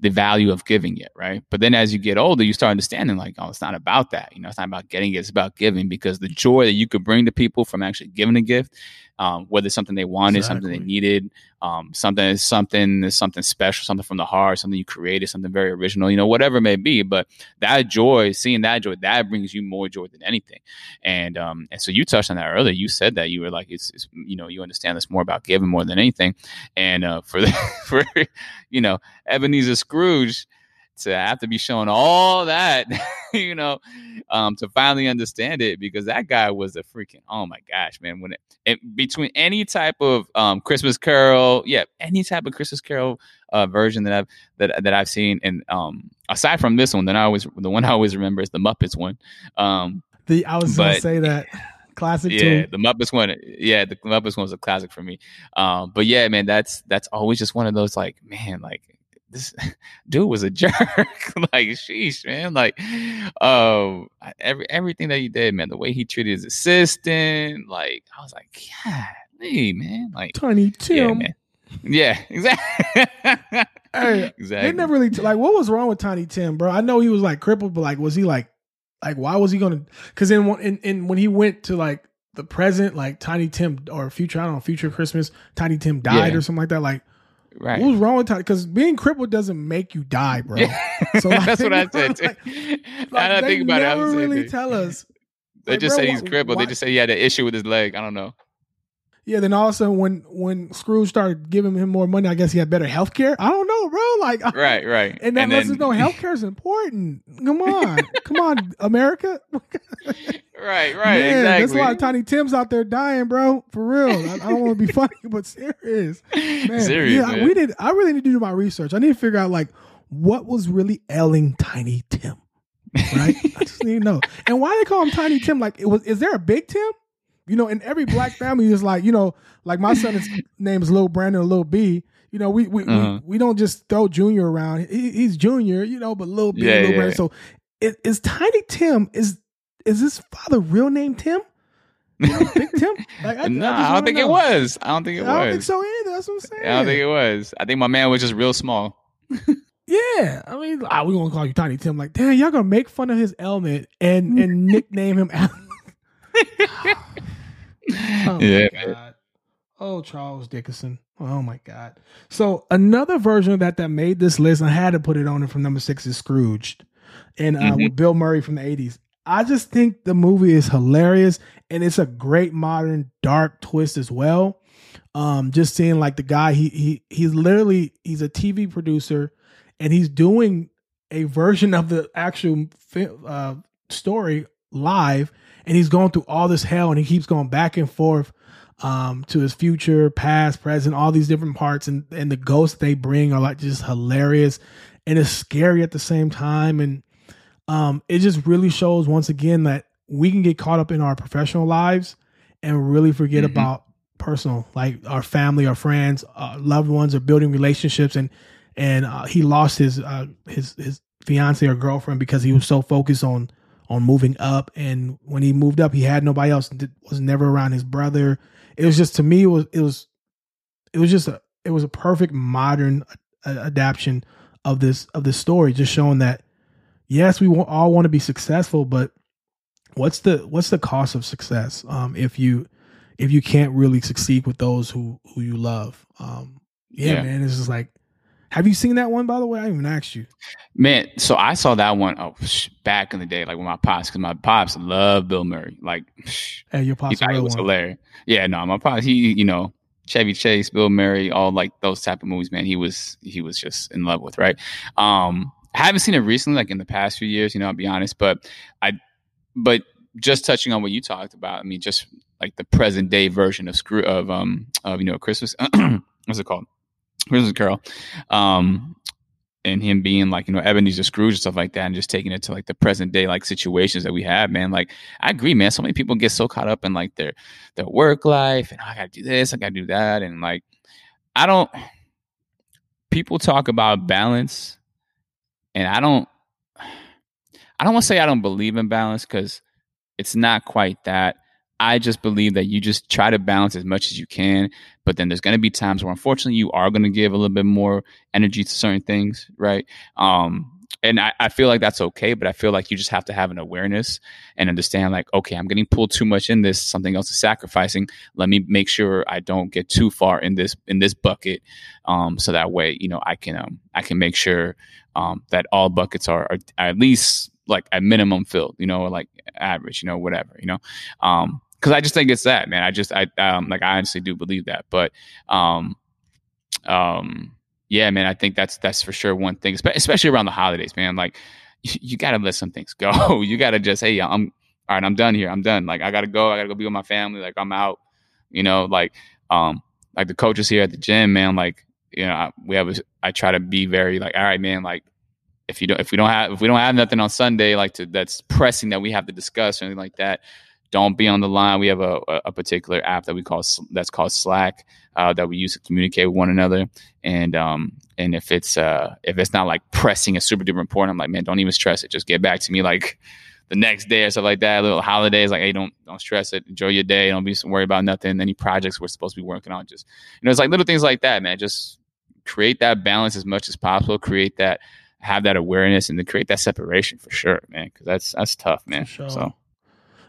the value of giving it, right? But then as you get older, you start understanding like, oh, it's not about that. You know, it's not about getting it, it's about giving because the joy that you could bring to people from actually giving a gift, um, whether it's something they wanted, something they needed, um, something is something is something special, something from the heart, something you created, something very original, you know, whatever it may be. But that joy, seeing that joy, that brings you more joy than anything. And um, and so you touched on that earlier. You said that you were like, it's, it's you know, you understand this more about giving more than anything. And uh, for the, for you know, Ebenezer Scrooge to have to be shown all that, you know, um, to finally understand it because that guy was a freaking oh my gosh, man. When it, it between any type of um, Christmas Carol, yeah, any type of Christmas Carol uh, version that I've that that I've seen, and um, aside from this one, then I always the one I always remember is the Muppets one. Um, The I was gonna say that classic yeah, too. the Muppets one. Yeah, the Muppets one was a classic for me. Um, but yeah, man, that's that's always just one of those like, man, like this dude was a jerk. like, sheesh, man. Like, um, every everything that he did, man, the way he treated his assistant, like, I was like, yeah, me, man, like, Tiny yeah, Tim. man. Yeah, exactly. Hey, exactly. They never really like what was wrong with Tiny Tim, bro. I know he was like crippled, but like was he like like why was he gonna? Because then when in, in when he went to like the present, like Tiny Tim or future, I don't know, future Christmas, Tiny Tim died Yeah. or something like that. Like right. what was wrong with Tiny? Because being crippled doesn't make you die, bro. So, like, that's what I said. Too. like- now I think about it, I never really tell us. They like, just bro, said he's crippled. why- They just said he had an issue with his leg. I don't know. Yeah, then all of a sudden when when Scrooge started giving him more money, I guess he had better health care. I don't know, bro. Like Right, right. And that lets then- us know health care is important. Come on, come on, America. Right, right, Man, exactly. There's a lot of Tiny Tims out there dying, bro. For real. I, I don't want to be funny, but serious. Man, Serious, yeah, man. we did. I really need to do my research. I need to figure out like what was really ailing Tiny Tim. Right? I just need to know. And why they call him Tiny Tim? Like, it was is there a Big Tim? You know, in every black family is like, you know, like my son's name is Lil Brandon or Lil B. You know, we we, Uh-huh. we we don't just throw Junior around. He, he's Junior, you know, but Lil B, Yeah, Lil yeah, Brandon. yeah. So is, is Tiny Tim is is his father real name Tim? You know, Big Tim? Like, I, no, I, I, don't think know. it was. I don't think it I don't was. think so either. That's what I'm saying. I don't think it was. I think my man was just real small. Yeah, I mean, ah, we gonna call you Tiny Tim. Like, damn, y'all gonna make fun of his ailment and and nickname him. Al- oh Yeah, my god. Oh, Charles Dickinson. Oh my God. So another version of that that made this list, I had to put it on it from number six is Scrooged, and uh, Mhm. with Bill Murray from the eighties. I just think the movie is hilarious, and it's a great modern dark twist as well. Um, just seeing like the guy, he he he's literally he's a TV producer, and he's doing a version of the actual uh, story live, and he's going through all this hell, and he keeps going back and forth um, to his future, past, present, all these different parts, and and the ghosts they bring are like just hilarious, and it's scary at the same time, and um, it just really shows once again that we can get caught up in our professional lives and really forget Mhm. about personal, like our family, our friends, uh, loved ones, or building relationships, and and uh, he lost his uh, his his fiance or girlfriend because he was so focused on on moving up and when he moved up he had nobody else was never around his brother it was just to me it was it was it was just a it was a perfect modern uh, adaptation of this of this story just showing that yes we all want to be successful but what's the what's the cost of success um if you if you can't really succeed with those who who you love um yeah, Yeah. man it's just like have you seen that one by the way i even asked you Man, so I saw that one oh, back in the day, like with my pops, because my pops love Bill Murray. Like, hey your pops a thought it was one. hilarious. Yeah, no, my pops, he, you know, Chevy Chase, Bill Murray, all like those type of movies, man. He was he was just in love with, right? Um, I haven't seen it recently, like in the past few years, you know, I'll be honest, but I, but just touching on what you talked about, I mean, just like the present day version of screw of um of you know Christmas, what's it called? Christmas Carol, um, and him being like you know Ebenezer Scrooge and stuff like that, and just taking it to like the present day like situations that we have, man. Like I agree, man. So many people get so caught up in like their their work life, and "Oh, I gotta do this, I gotta do that, and like I don't. People talk about balance, and I don't. I don't want to say I don't believe in balance because it's not quite that. I just believe that you just try to balance as much as you can, but then there's going to be times where unfortunately you are going to give a little bit more energy to certain things, right? Um, and I, I feel like that's okay, but I feel like you just have to have an awareness and understand, like, okay, I'm getting pulled too much in this. Something else is sacrificing. Let me make sure I don't get too far in this in this bucket, um, so that way, you know, I can um, I can make sure um, that all buckets are, are at least like at minimum filled, you know, or like average, you know, whatever, you know. Um, because I just think it's that, man. I just I um like I honestly do believe that, but um um yeah, man. I think that's that's for sure one thing, especially around the holidays, man. Like you, got to let some things go. you got to just hey, I'm all right. I'm done here. I'm done. Like I got to go. I got to go be with my family. Like I'm out. You know, like um like the coaches here at the gym, man. Like you know, I, we have a, I try to be very like all right, man. Like if you don't if we don't have if we don't have nothing on Sunday like to that's pressing that we have to discuss or anything like that, don't be on the line. We have a, a, a particular app that we call that's called Slack uh, that we use to communicate with one another. And um and if it's uh if it's not like pressing a super duper important, I'm like man, don't even stress it. Just get back to me like the next day or stuff like that. Little holidays like hey, don't don't stress it. Enjoy your day. Don't be worried about nothing. Any projects we're supposed to be working on, just you know, it's like little things like that, man. Just create that balance as much as possible. Create that have that awareness and to create that separation for sure, man. Because that's that's tough, man. Sure. So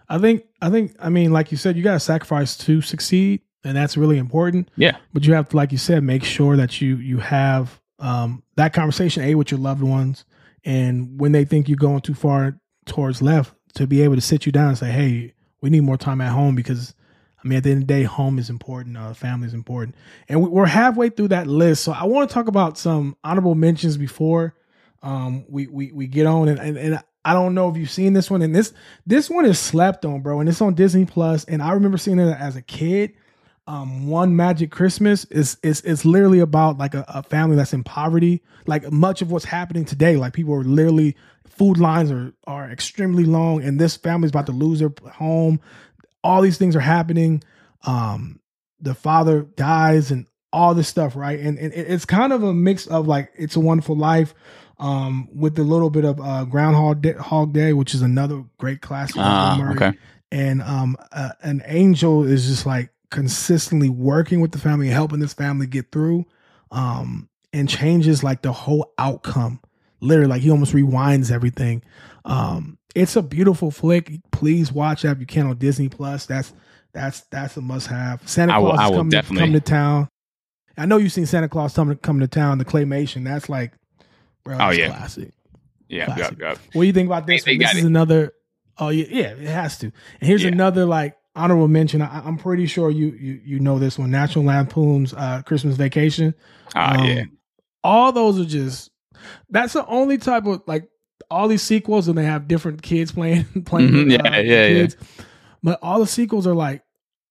I think I think I mean, like you said, you got to sacrifice to succeed, and that's really important. Yeah. But you have to, like you said, make sure that you you have um, that conversation a with your loved ones, and when they think you're going too far towards left, to be able to sit you down and say, "Hey, we need more time at home," because I mean, at the end of the day, home is important, uh, family is important, and we, we're halfway through that list. So I want to talk about some honorable mentions before um, we we we get on, and, and and I don't know if you've seen this one, and this this one is slept on, bro, and it's on Disney Plus, and I remember seeing it as a kid. Um, one Magic Christmas is is is literally about like a, a family that's in poverty. Like much of what's happening today, like people are literally food lines are are extremely long, and this family's about to lose their home. All these things are happening. Um, the father dies, and all this stuff, right? And, and it's kind of a mix of like It's a Wonderful Life, um, with a little bit of uh, Groundhog Day, Hog Day, which is another great classic. Murray. okay. And um, uh, an angel is just like consistently working with the family, and helping this family get through, um, and changes like the whole outcome. Literally, like he almost rewinds everything. Um, it's a beautiful flick. Please watch that if you can on Disney Plus. That's That's that's a must have. Santa I will- Claus I will coming, definitely- coming to town. I know you've seen Santa Claus coming coming to town. The claymation. That's like, bro. Oh, yeah. classic. Yeah, Classic. yep, yep. What do you think about this? This is it. another. Oh yeah, yeah, it has to. And here's Yeah. another like honorable mention. I, I'm pretty sure you you you know this one. National Lampoon's uh, Christmas Vacation. Ah, Um, yeah. All those are just. That's the only type of like all these sequels, and they have different kids playing playing. Mhm, yeah, uh, yeah, yeah. kids. But all the sequels are like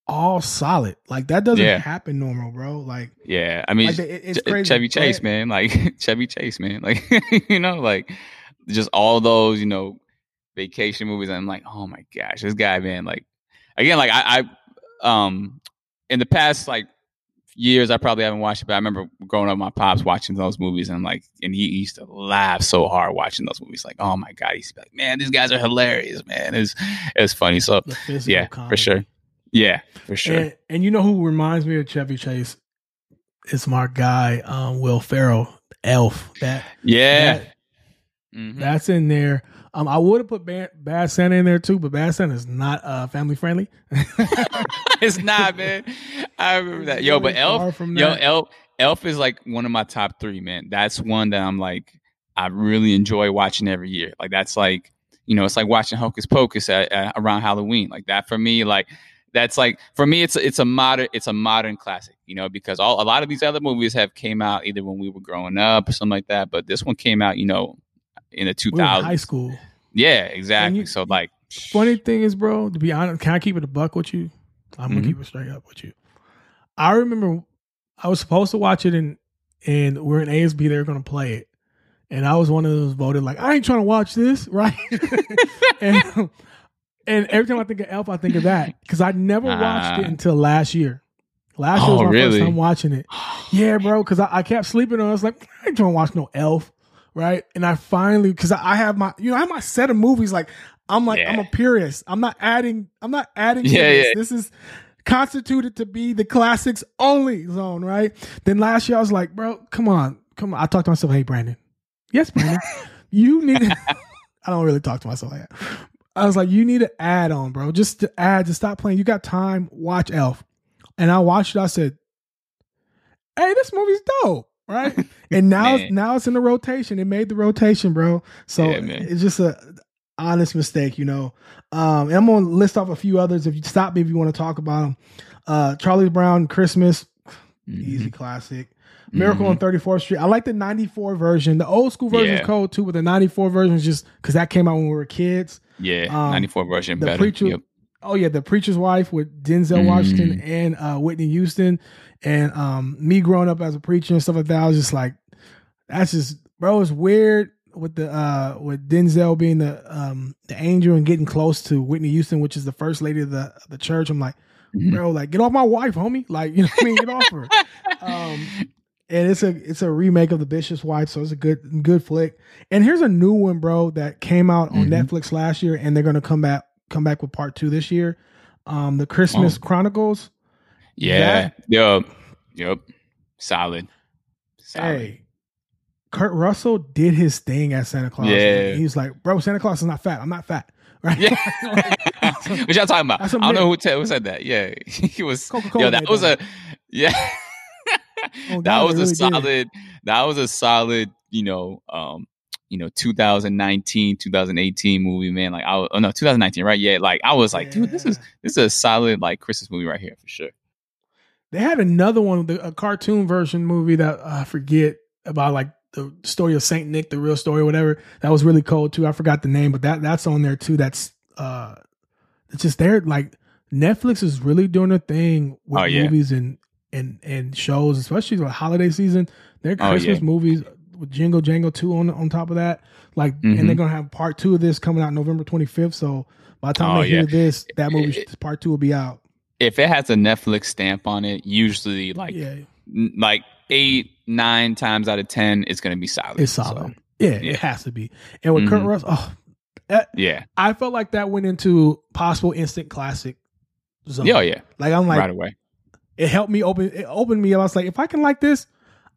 all solid. Like that doesn't Yeah. happen normal, bro. Like, Yeah, I mean, like it- it's crazy. Chevy Chase, man, like Chevy Chase, man, like you know, like just all those, you know, vacation movies. And I'm like, oh my gosh, this guy, man, like again, like I, I, um, in the past like years, I probably haven't watched it, but I remember growing up, my pops watching those movies, and I'm like, and he used to laugh so hard watching those movies, like, oh my god, he's like, man, these guys are hilarious, man, it's it's funny, so yeah, comedy. for sure, yeah, for sure, And, and you know who reminds me of Chevy Chase? It's my guy, um, Will Ferrell, Elf. That yeah. that- Mhm. that's in there. Um, I would have put Bad, Bad Santa in there too, but Bad Santa is not uh, family friendly. it's not, man. I remember that. Yo, but Elf, from yo. Elf, Elf is like one of my top three, man. That's one that I'm like, I really enjoy watching every year. Like that's like, you know, it's like watching Hocus Pocus at, at, around Halloween. Like that for me, like that's like for me, it's it's a modern it's a modern classic. You know, because all a lot of these other movies have came out either when we were growing up or something like that. But this one came out, you know, in the two we were in high school. Yeah, exactly. you- so like, Funny thing is, bro, to be honest, can I keep it a buck with you? I'm gonna Mhm. keep it straight up with you. I remember I was supposed to watch it and and we're in ASB, they were gonna play it. And I was one of those voted like, I ain't trying to watch this, right? and and every time I think of Elf, I think of that. Because I never watched it until last year. Last year was Oh, my really? first time watching it. Yeah, bro. Because I, I kept sleeping on. it. I was like, I ain't trying to watch no Elf, right? And I finally, because I, have my, you know, I have my set of movies. Like, I'm like, I'm a purist. I'm not adding. I'm not adding. to Yeah, this. yeah. This is constituted to be the classics only zone, right? Then last year I was like, bro, come on, come on. I talked to myself, hey, Brandon. Yes, Brandon. you need. I don't really talk to myself like that. I was like, you need to add on, bro. Just to add, to stop playing. You got time. Watch Elf. And I watched it. I said, hey, this movie's dope, right? And now, Man. now it's in the rotation. It made the rotation, bro. So Yeah, it's just a honest mistake, you know. Um, and I'm gonna list off a few others. If you stop me, if you want to talk about them, uh, Charlie Brown Christmas, Mm-hmm. easy classic. Miracle on 34th Street. I like the 94 version. The old school version is Yeah. cold too, but the 94 version is just because that came out when we were kids. yeah, Um, 94 version the better. preacher, Yep. oh yeah, the preacher's wife with Denzel Mm. Washington and uh, Whitney Houston, and um, me growing up as a preacher and stuff like that. I was just like, that's just bro. It's weird with the uh, with Denzel being the um, the angel and getting close to Whitney Houston, which is the first lady of the of the church. I'm like, Mhm. bro, like get off my wife, homie. Like you know what I mean? Get off her. Um, and it's a it's a remake of the Bishop's Wife, so it's a good good flick. And here's a new one, bro, that came out on Mhm. Netflix last year, and they're gonna come back come back with part two this year. Um, the Christmas Oh. Chronicles. Yeah. Yep. Yep. Solid. Solid. Hey, Kurt Russell did his thing as Santa Claus. Yeah. he's like, bro, Santa Claus is not fat. I'm not fat, right? Yeah. what y'all talking about? I don't know who, te- who said that. Yeah. he was. Coca-Cola Yo, that was that. a. Yeah. Oh, that God, was they a really did. solid. That was a solid. You know. Um. You know, 2019, 2018 movie, man. Like, I was, oh no, 2019, right? Yeah, like I was like, dude, this is this is a solid like Christmas movie right here for sure. They had another one, the, a cartoon version movie that I forget about, like the story of Saint Nick, the real story, or whatever. That was really cool too. I forgot the name, but that that's on there too. That's uh, it's just there. Like Netflix is really doing a thing with Oh, yeah. movies and and and shows, especially the holiday season. Their Oh, Christmas yeah. movies with Jingle Jangle two on on top of that. Like, Mhm. and they're gonna have part two of this coming out November twenty fifth. So by the time Oh, they hear this, that movie, It- part two will be out. If it has a Netflix stamp on it, usually like yeah, n- like eight, nine times out of ten, it's gonna be solid. It's So, solid. yeah, yeah. it has to be. And with Kurt Mhm. Russell, oh, that, yeah. I felt like that went into possible instant classic zone. Yeah, oh, yeah. Like I'm like, right away. it helped me open. It opened me. up. I was like, if I can like this,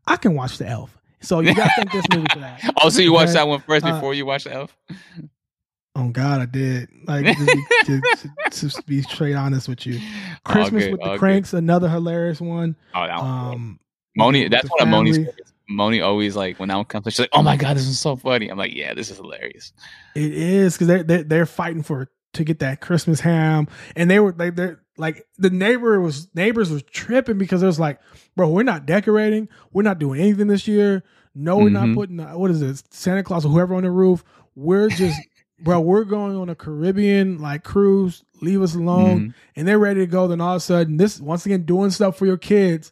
I can watch the Elf. So you got to thank this movie for that. Oh, so you watched that one first Uh, before you watched the Elf? Oh God, I did. Like just be, to, to, to be straight honest with you, Christmas good, with the good. Kranks, another hilarious one. Oh, that one. Um, Moni, that's one of Moni's. Moni always like when that one comes, she's like, "Oh my god, this is so funny." I'm like, "Yeah, this is hilarious." It is because they're, they're they're fighting for to get that Christmas ham, and they were like they're like the neighbor was neighbors was tripping because it was like, bro, we're not decorating, we're not doing anything this year. No, we're not Mhm. putting what is it, Santa Claus or whoever on the roof. We're just, bro, we're going on a Caribbean like cruise. Leave us alone, Mhm. and they're ready to go. Then all of a sudden, this once again doing stuff for your kids.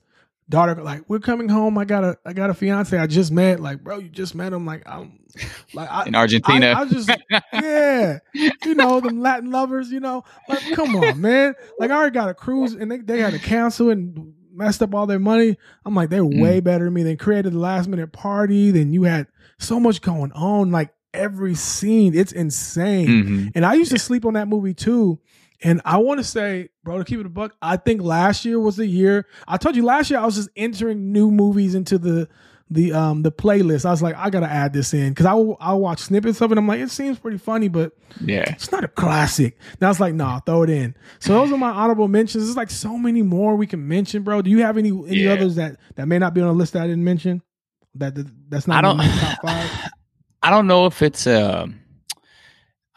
Daughter, like we're coming home. I got a, I got a fiance. I just met. Like, bro, you just met him. Like, I'm, like, I, In Argentina, I, I just yeah, you know them Latin lovers. You know, like come on, man. Like I already got a cruise, and they they had to cancel and messed up all their money. I'm like they're way better than me. They created the last minute party. Then you had so much going on. Like every scene, it's insane. Mhm. And I used to sleep on that movie too. And I want to say, bro, to keep it a buck, I think last year was the year. I told you last year I was just entering new movies into the the um the playlist. I was like, I gotta add this in because I will I watch snippets of it. I'm like, it seems pretty funny, but yeah, it's not a classic. Now it's like, nah, throw it in. So those are my honorable mentions. There's like so many more we can mention, bro. Do you have any any Yeah. others that that may not be on the list that I didn't mention? That that- that's not I don't. in my top five. I don't know if it's a.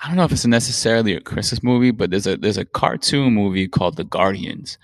I don't know if it's necessarily a Christmas movie, but there's a there's a cartoon movie called The Guardians,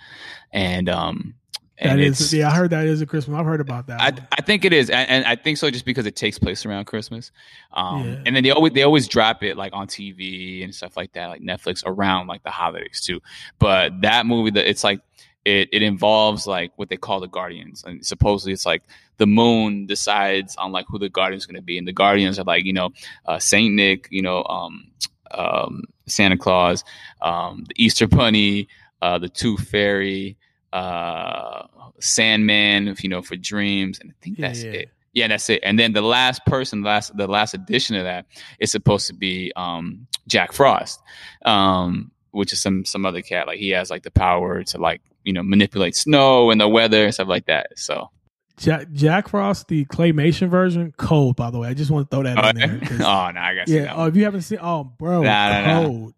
and um, That and is, it's yeah, I heard that is a Christmas. I've heard about that. I. I think it is, and, and I think so just because it takes place around Christmas, um, Yeah. and then they always they always drop it like on TV and stuff like that, like Netflix around like the holidays too. But that movie, that it's like it it involves like what they call the Guardians, and supposedly it's like the moon decides on like who the Guardians going to be, and the Guardians are like you know uh, Saint Nick, you know um, um, Santa Claus, um, the Easter Bunny, uh, the Tooth Fairy. Uh, Sandman, if you know, for dreams, and I think that's yeah. it. Yeah, that's it. And then the last person, the last the last edition of that is supposed to be um, Jack Frost, um, which is some some other cat. Like he has like the power to like you know manipulate snow and the weather and stuff like that. So Jack, Jack Frost, the claymation version, cold. By the way, I just want to throw that oh, in there. 'cause- oh, no, I got yeah. Oh, if you haven't seen, oh, bro, Nah, nah, nah. cold.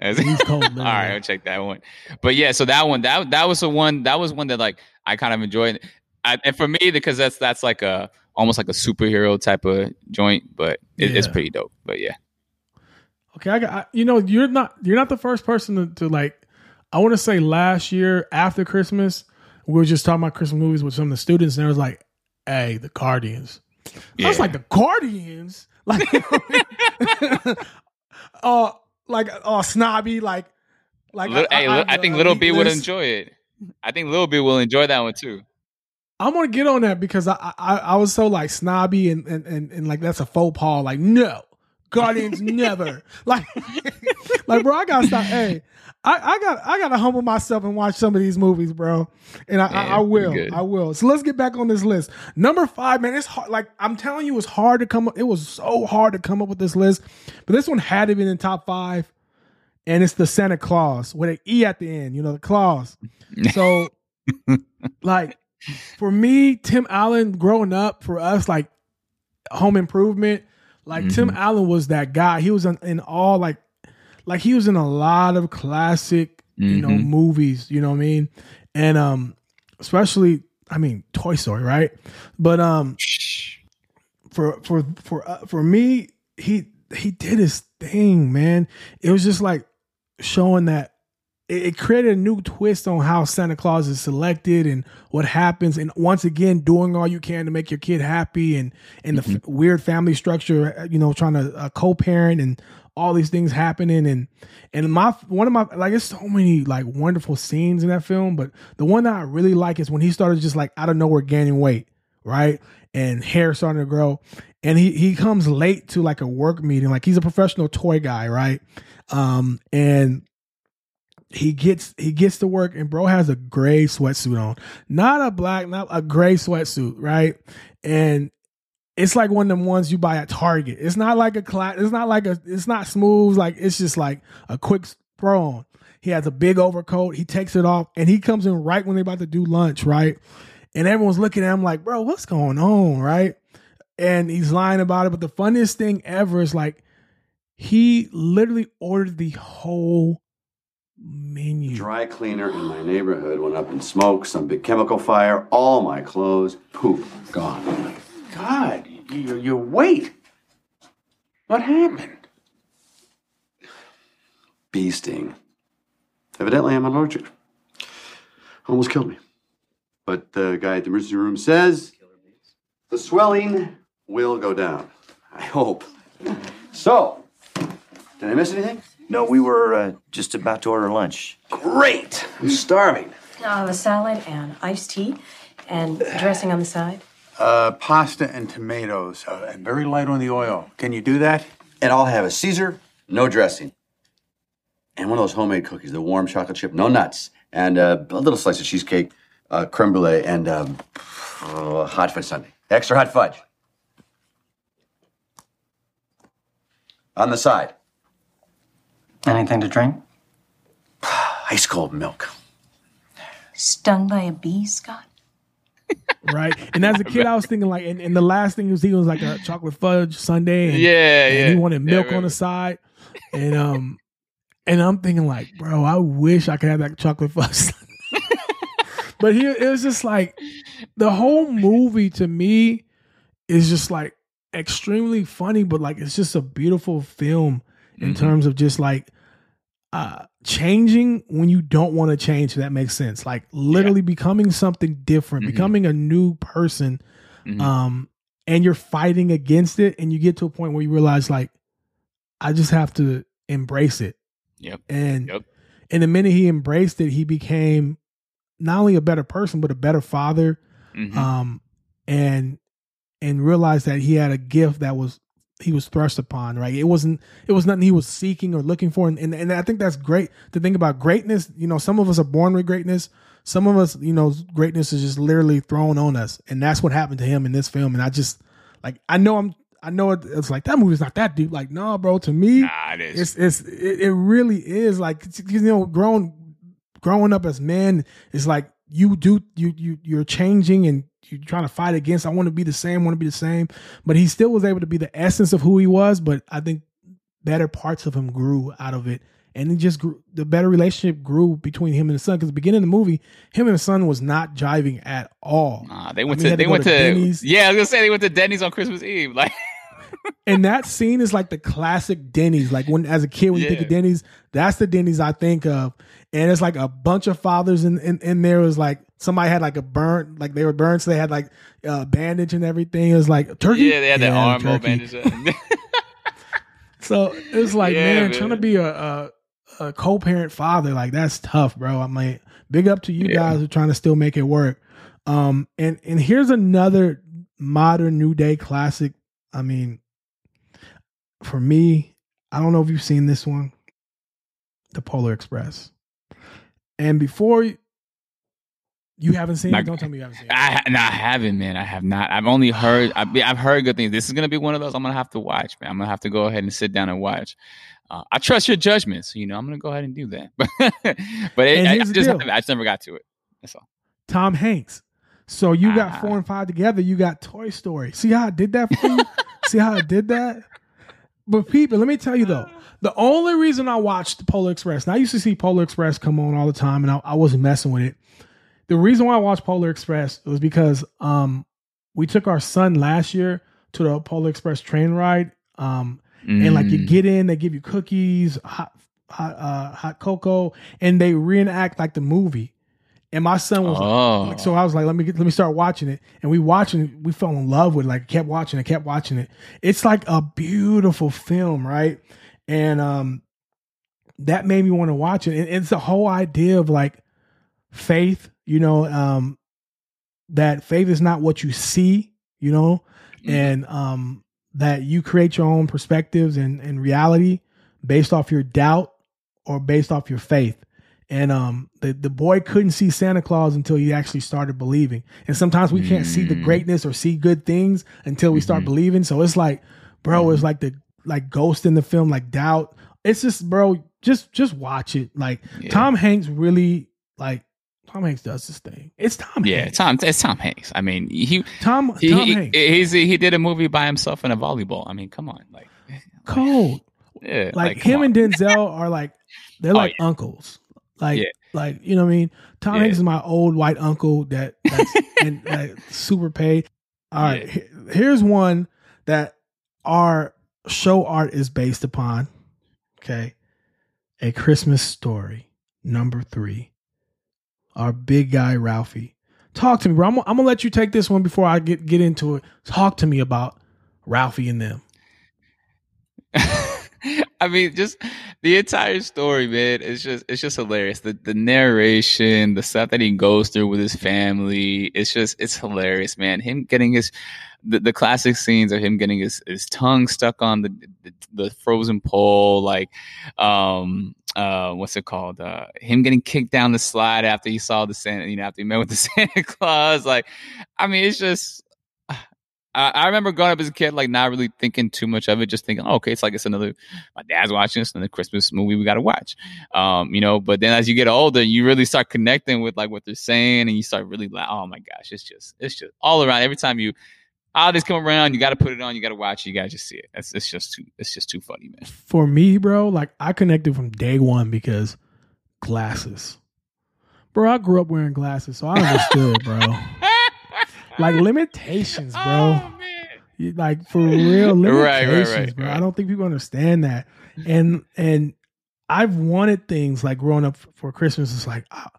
He's cold, All right, I'll check that one. But yeah, so that one that that was the one that was one that like I kind of enjoyed. I, and for me, because that's that's like a almost like a superhero type of joint, but it, it's pretty dope. But yeah, Okay, I got. I, you know, you're not you're not the first person to, to like. I want to say last year after Christmas, we were just talking about Christmas movies with some of the students, and it was like, "Hey, the Guardians." I was like, "The Guardians," like, uh, like, uh, snobby, like, like. Little- hey, I, have think the Little B would enjoy it. I think Little B will enjoy that one too. I'm gonna get on that because I I, I was so like snobby and, and and and like that's a faux pas. Like no, Guardians never. Like like bro, I gotta stop. Hey, I I got I gotta humble myself and watch some of these movies, bro. And I I, I will. I will. So let's get back on this list. Number five, man, it's hard. Like I'm telling you, it's hard to come. up It was so hard to come up with this list, but this one had to be in the top five. And it's the Santa Clause with an E at the end, you know, the clause. So, like, for me, Tim Allen growing up for us, like Home Improvement, like Tim Allen was that guy. He was in, in all like, like he was in a lot of classic, you know, Mhm. movies. You know what I mean? And um, especially, I mean, Toy Story, right? But um, for for for uh, for me, he he did his thing, man. It was just like showing that it, it created a new twist on how Santa Claus is selected and what happens, and once again, doing all you can to make your kid happy, and and the f- weird family structure, uh, you know, trying to uh, co-parent and all these things happening, and and my one of my like, it's so many like wonderful scenes in that film, but the one that I really like is when he started just like out of nowhere gaining weight, right, and hair starting to grow, and he he comes late to like a work meeting, like he's a professional toy guy, right, um, and he gets he gets to work and bro has a gray sweatsuit on. Not a black not a gray sweatsuit right? And it's like one of them ones you buy at target. It's not like a class it's not like a it's not smooth. Like it's just like a quick throw on. He has a big overcoat. He takes it off and he comes in right when they're about to do lunch right? And everyone's looking at him like bro what's going on? Right? And he's lying about it. But the funniest thing ever is like he literally ordered the whole menu. Dry cleaner in my neighborhood went up in smoke, some big chemical fire, all my clothes, poop, gone. God, your, your weight. What happened? Bee sting. Evidently, I'm allergic. Almost killed me. But the guy at the emergency room says the swelling will go down. I hope. So, did I miss anything? No, we were uh, just about to order lunch. Great! I'm starving. I'll have a salad and iced tea and dressing on the side. Uh, pasta and tomatoes, uh, and very light on the oil. Can you do that? And I'll have a Caesar, no dressing. And one of those homemade cookies, the warm chocolate chip, no nuts. And uh, a little slice of cheesecake, uh, creme brulee, and um, uh, hot fudge sundae. Extra hot fudge. On the side, Anything to drink? ice cold milk. Stung by a bee, Scott? right? And as a kid, I was thinking like, and, and the last thing he was eating was like a chocolate fudge sundae. And, Yeah, and yeah. he wanted Yeah, milk on the side, and um, and I'm thinking like, bro, I wish I could have that chocolate fudge. but here it was just like the whole movie to me is just like extremely funny, but like it's just a beautiful film in Mhm. terms of just like uh changing when you don't want to change if that makes sense like literally becoming something different Mhm. becoming a new person Mhm. um and you're fighting against it and you get to a point where you realize like i just have to embrace it Yep. and Yep. and the minute he embraced it he became not only a better person but a better father Mhm. um and and realized that he had a gift that was he was thrust upon right? It wasn't it was nothing he was seeking or looking for. And, and and i think that's great to think about greatness. You know some of us are born with greatness. Some of us you know greatness is just literally thrown on us. And that's what happened to him in this film. And i just like i know i'm i know it, it's like that movie's not that deep. Like no bro to me Nah, it is. it's it's it, it really is. Like you know growing growing up as men is like you do you you you're changing and you're trying to fight against i want to be the same want to be the same but he still was able to be the essence of who he was but i think better parts of him grew out of it and he just grew the better relationship grew between him and the son because the beginning of the movie him and the son was not jiving at all Nah, they I went mean, to they went to, Denny's. yeah. I was gonna say they went to Denny's on Christmas Eve. Like and that scene is like the classic Denny's. Like when, as a kid, when you think of Denny's, that's the Denny's I think of. And it's like a bunch of fathers in in, in there. It was like somebody had like a burn, like they were burned, so they had like uh, bandage and everything. It was like turkey. yeah, they had that arm turkey. bandage. So was like, Yeah, man, man. trying to be a, a a co-parent father, like that's tough, bro. I mean, big up to you Yeah. guys who are trying to still make it work. Um, and and here's another modern new day classic. I mean, for me, I don't know if you've seen this one, The Polar Express. And before you, haven't seen Not- it, don't tell me you haven't seen it. I, no, I haven't, man. I have not. I've only heard. I've, I've heard good things. This is gonna be one of those I'm gonna have to watch, man. I'm gonna have to go ahead and sit down and watch. Uh, I trust your judgment, so you know I'm gonna go ahead and do that. but it, I, I just, I just never got to it. That's all. Tom Hanks. So you got Ah. four and five together. You got Toy Story. See how I did that for you? See how I did that? But people, let me tell you though, the only reason I watched Polar Express, and I used to see Polar Express come on all the time, and I, I wasn't messing with it. The reason why I watched Polar Express was because um, we took our son last year to the Polar Express train ride. Um, and like you Mm. get in, they give you cookies, hot, hot, uh, hot cocoa, and they reenact like the movie. And my son was Oh. like, so I was like, let me get, let me start watching it. And we watching, we fell in love with it. Like kept watching it, kept watching it. It's like a beautiful film, right? And um, that made me want to watch it. And it's the whole idea of like faith, you know, um, that faith is not what you see, you know, Mhm. and um, that you create your own perspectives and, and reality based off your doubt or based off your faith. And um, the the boy couldn't see Santa Claus until he actually started believing. And sometimes we can't see the Mm. greatness or see good things until we start Mhm. believing. So it's like, bro, it's like the like ghost in the film, like doubt. It's just, bro, just just watch it. Like Yeah. Tom Hanks really like Tom Hanks does this thing. It's Tom. Yeah, Hanks. Tom. It's Tom Hanks. I mean, he Tom he Tom he, Hanks. he's, he did a movie by himself in a volleyball. I mean, come on, like Cold. Yeah, like, come him on. and Denzel are like they're Oh, like yeah. uncles. Like Yeah. like you know what I mean? Tom Yeah. Hanks is my old white uncle that that's and like super paid. All right, here's one that our show art is based upon. Okay. A Christmas story, number three. Our big guy Ralphie. Talk to me, bro. I'm, I'm gonna let you take this one before I get get into it. Talk to me about Ralphie and them. I mean, just the entire story, man. It's just it's just hilarious. The the narration, the stuff that he goes through with his family. It's just it's hilarious, man. Him getting his the, the classic scenes of him getting his, his tongue stuck on the, the the frozen pole, like um uh what's it called? Uh him getting kicked down the slide after he saw the Santa, you know, after he met with the Santa Claus. Like, I mean, it's just I, remember growing up as a kid, like not really thinking too much of it, just thinking, oh, okay, it's like it's another. My dad's watching this, another Christmas movie we got to watch, um, you know. But then as you get older, you really start connecting with like what they're saying, and you start really like, oh my gosh, it's just, it's just all around. Every time you holidays come around, you got to put it on, you got to watch it, you got to just see it. It's, it's just too, it's just too funny, man. for me, bro, like I connected from day one because glasses. Bro, I grew up wearing glasses, so I understood, bro. like limitations, bro. Oh. Like for real limitations, Right, right, right, bro. I don't think people understand that. And and I've wanted things like growing up for Christmas. It's like, ah,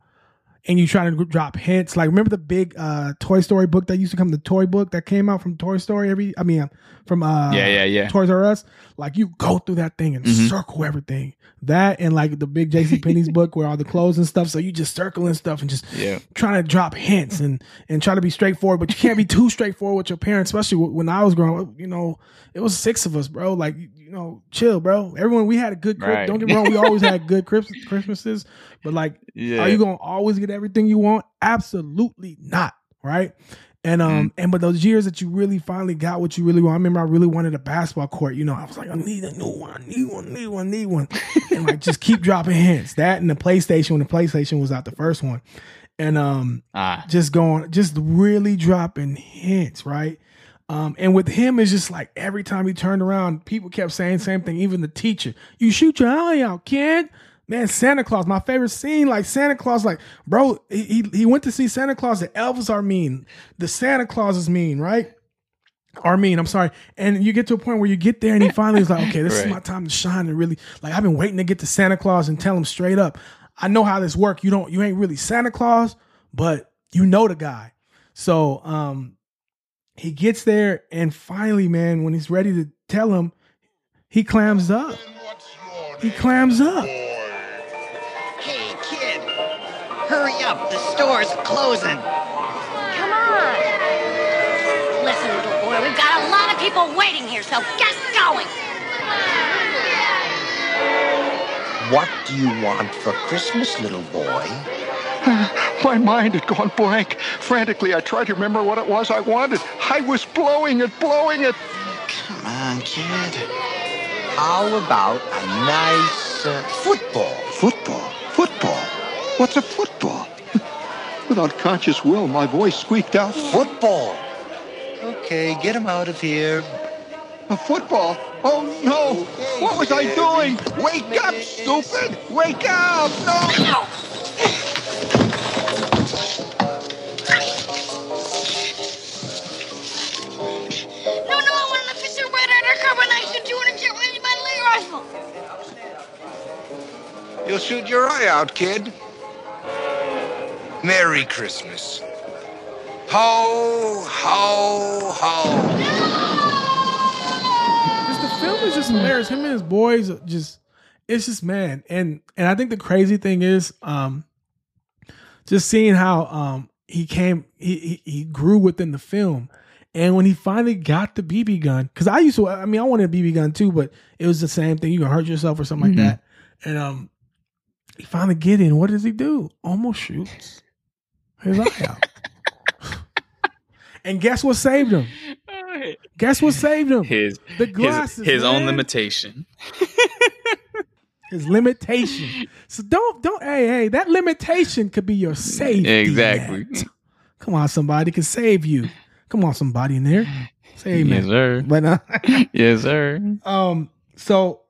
and you try to drop hints. Like remember the big uh Toy Story book that used to come, the toy book that came out from Toy Story every. I mean, from uh Yeah, yeah, yeah. Toys R Us. Like you go through that thing and Mhm. circle everything. That and like the big JC Penney's book where all the clothes and stuff. So you just circling stuff and just Yeah. trying to drop hints and and try to be straightforward, but you can't be too straightforward with your parents, especially when I was growing up. You know, it was six of us, bro. Like you know, chill, bro. Everyone, we had a good. Right. Don't get me wrong, we always had good Christ- Christmases, but like, Yeah. are you gonna always get everything you want? Absolutely not, right? And um and but those years that you really finally got what you really want. I remember I really wanted a basketball court. You know, I was like, I need a new one, I need one, need one, need one, and like just keep dropping hints. That and the PlayStation when the PlayStation was out, the first one, and um Ah, just going, just really dropping hints, right? Um, and with him, it's just like every time he turned around, people kept saying the same thing. Even the teacher, you shoot your eye out, kid. Man, Santa Claus, my favorite scene. Like Santa Claus, like bro, he he, he went to see Santa Claus. The elves are mean. The Santa Claus is mean, right? Are mean. I'm sorry. And you get to a point where you get there, and he finally is like, okay, this is my time to shine. And really, like I've been waiting to get to Santa Claus and tell him straight up, I know how this work. You don't, you ain't really Santa Claus, but you know the guy. So um he gets there and finally, man, when he's ready to tell him, he clams up. He clams up. Hurry up. The store's closing. Come on. Listen, little boy, we've got a lot of people waiting here, so get going. What do you want for Christmas, little boy? My mind had gone blank. Frantically, I tried to remember what it was I wanted. I was blowing it, blowing it. Come on, kid. How about a nice uh, football? Football? Football? What's a football? Without conscious will, my voice squeaked out. Football. Okay, get him out of here. A football? Oh no! What was I doing? Wake up, stupid! Wake up! No! No, no, I want an official red undercover knife to 200 my leg rifle. You'll shoot your eye out, kid. Merry Christmas. Ho, ho, ho. Just the film is just hilarious. Him and his boys just it's just man. And and I think the crazy thing is um just seeing how um he came he he, he grew within the film. And when he finally got the BB gun, because I used to, I mean, I wanted a BB gun too, but it was the same thing. You can hurt yourself or something Mhm. like that. And um, he finally get in. What does he do? Almost shoots his eye out. and guess what saved him? Guess what saved him? his The glasses, his own limitation. His limitation. So don't don't hey hey that limitation could be your safety. Exactly. net. Come on, somebody can save you. Come on, somebody in there. Say amen. Yes, sir. But uh, yes, sir. um, so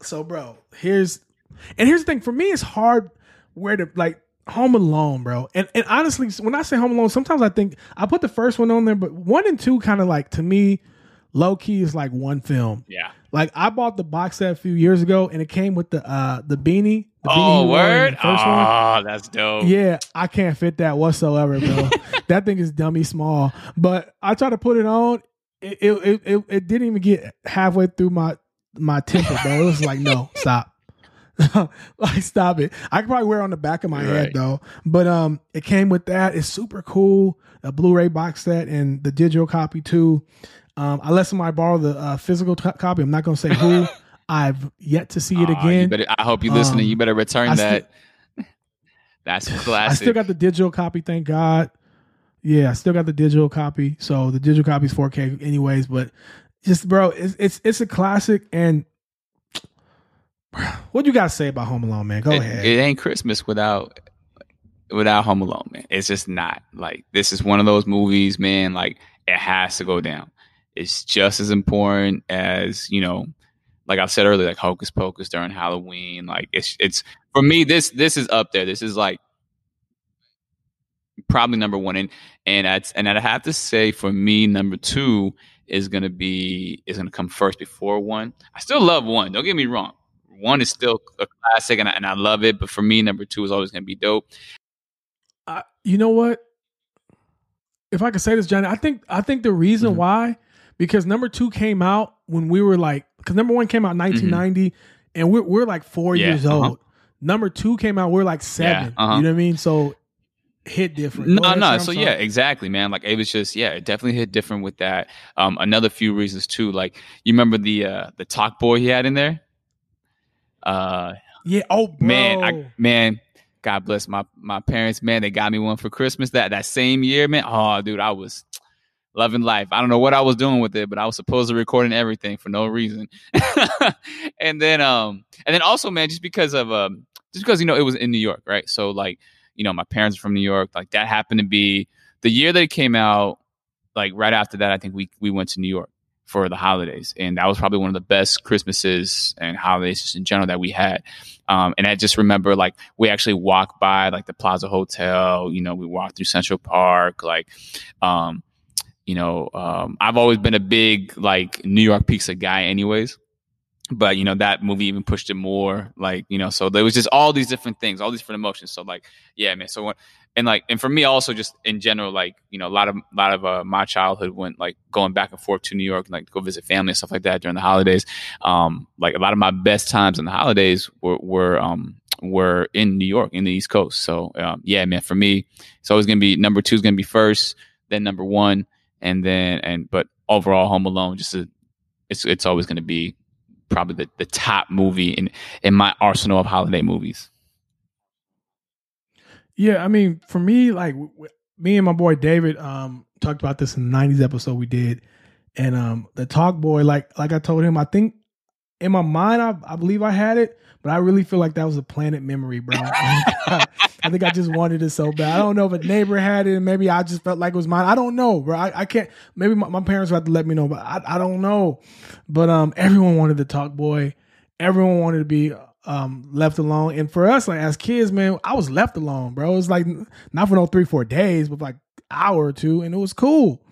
So, bro, here's and here's the thing. For me, it's hard where to like Home Alone, bro. And and honestly, when I say Home Alone, sometimes I think I put the first one on there, but one and two kind of like to me, low key is like one film. Yeah. Like I bought the box set a few years ago, and it came with the uh the beanie. The beanie Oh, in word! the first one. Oh, that's dope. Yeah, I can't fit that whatsoever, bro. that thing is dummy small. But I tried to put it on. It it, it it it didn't even get halfway through my my temple, bro. It was like, no, stop. like stop it. I could probably wear it on the back of my head though. But um it came with that. It's super cool. A Blu-ray box set and the digital copy too. Um I let somebody borrow the uh, physical t- copy. I'm not gonna say who. I've yet to see it again. you better, I hope you're listening. Um, you better return I that. that's classic. I still got the digital copy, thank God. Yeah, I still got the digital copy. So the digital copy is 4K anyways, but just bro, it's it's it's a classic and what you got to say about Home Alone, man? Go it, ahead. It ain't Christmas without without Home Alone, man. It's just not. Like this is one of those movies, man. Like it has to go down. It's just as important as you know, like I said earlier, like Hocus Pocus during Halloween. Like it's it's for me. This this is up there. This is like probably number one. And and I'd, and I'd have to say for me, number two is gonna be is gonna come first before one. I still love one. Don't get me wrong. One is still a classic, and I, and I love it. But for me, number two is always gonna be dope. I, you know what? If I could say this, Johnny, I think I think the reason why because number two came out when we were like because number one came out in 1990 and we're we're like 4 Yeah, years uh-huh. old. Number two came out we're like seven. uh-huh. You know what I mean? So hit different. No, Go no. So sorry. yeah, exactly, man. Like it was just yeah, it definitely hit different with that. Um, another few reasons too. Like you remember the uh the Talkboy he had in there. Uh, Yeah. Oh, bro. man, I, man. God bless my my parents, man. They got me one for Christmas that that same year, man. Oh, dude, I was loving life. I don't know what I was doing with it, but I was supposed to recording everything for no reason. and then um and then also, man, just because of um just because you know it was in New York, right? So like, you know, my parents are from New York. Like that happened to be the year that it came out, like right after that, I think we we went to New York for the holidays. And that was probably one of the best Christmases and holidays just in general that we had. Um, and I just remember like we actually walked by like the Plaza Hotel, you know, we walked through Central Park, like, um, you know, um, I've always been a big like New York pizza guy, anyways. But you know that movie even pushed it more, like you know. So there was just all these different things, all these different emotions. So like, yeah, man. So when, and like, and for me also, just in general, like you know, a lot of a lot of uh, my childhood went like going back and forth to New York, and, like go visit family and stuff like that during the holidays. Um, like a lot of my best times in the holidays were were um were in New York, in the East Coast. So um, yeah, man. For me, it's always gonna be number two is gonna be first, then number one, and then and but overall, Home Alone just a, it's it's always gonna be probably the, the top movie in in my arsenal of holiday movies. Yeah, I mean, for me, like me and my boy David um talked about this in the '90s episode we did, and um the Talkboy, like like I told him, I think in my mind, I, I believe I had it, but I really feel like that was a planet memory, bro. I think I just wanted it so bad. I don't know if a neighbor had it, and maybe I just felt like it was mine. I don't know, bro. I, I can't. Maybe my, my parents will have to let me know, but I, I don't know. But um, everyone wanted the Talkboy. Everyone wanted to be um left alone. And for us, like as kids, man, I was left alone, bro. It was like not for no three, four days, but like hour or two, and it was cool.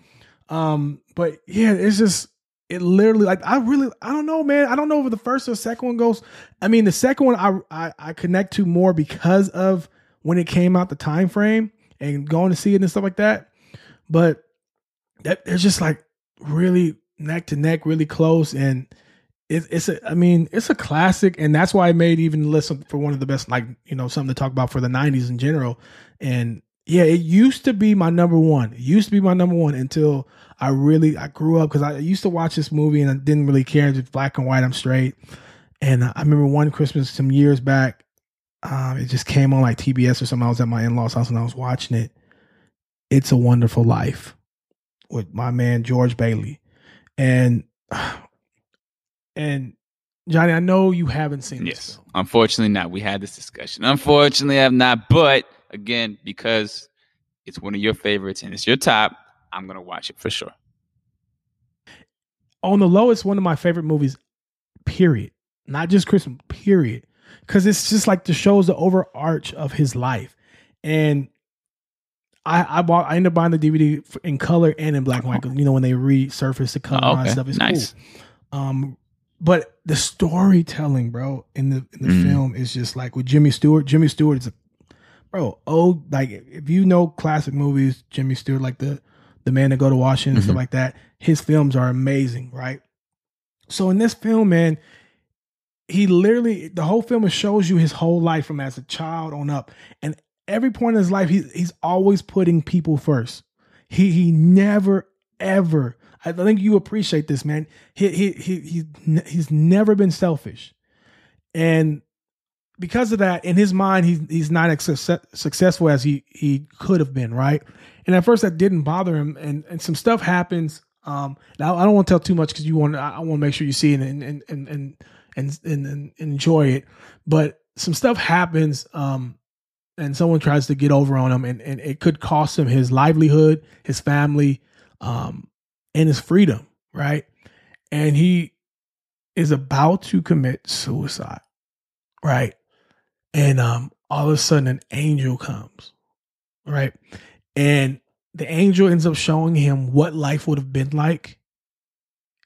Um, but yeah, it's just it literally like I really I don't know, man. I don't know if the first or second one goes. I mean, the second one I I, I connect to more because of when it came out, the time frame, and going to see it and stuff like that. But that they're just like really neck to neck, really close, and it, it's a. I mean, it's a classic, and that's why I made even the list for one of the best, like you know, something to talk about for the '90s in general. And yeah, it used to be my number one. It used to be my number one until I really I grew up because I used to watch this movie and I didn't really care. It's black and white. I'm straight. And I remember one Christmas some years back, um, it just came on like TBS or something. I was at my in law's house and I was watching it. It's a Wonderful Life with my man George Bailey, and and Johnny, I know you haven't seen this. Yes, unfortunately not. We had this discussion. Unfortunately, I've not. But again, because it's one of your favorites and it's your top, I'm gonna watch it for sure. on the low, it's one of my favorite movies. Period. not just Christmas, period. Because it's just like the shows the overarch of his life, and I I bought I ended up buying the DVD in color and in black and white. You know when they resurface the color Oh, and okay. stuff, it's Nice. cool. Um, but the storytelling, bro, in the in the Mhm. film is just like with Jimmy Stewart. Jimmy Stewart is a bro. Oh, like if you know classic movies, Jimmy Stewart, like the the man that go to Washington and stuff Mhm. like that. His films are amazing, right? So in this film, man, he literally the whole film shows you his whole life from as a child on up, and every point in his life, he, he's always putting people first. He he never ever. I think you appreciate this, man. He he he he's, he's never been selfish, and because of that, in his mind, he's he's not as success, successful as he he could have been, right? And at first, that didn't bother him, and and some stuff happens. Um, now I don't want to tell too much because you want I, I want to make sure you see it and and and and and, and, and enjoy it. But some stuff happens, um, and someone tries to get over on him, and and it could cost him his livelihood, his family, um, and his freedom, right? And he is about to commit suicide, right? And um, all of a sudden, an angel comes, right? And the angel ends up showing him what life would have been like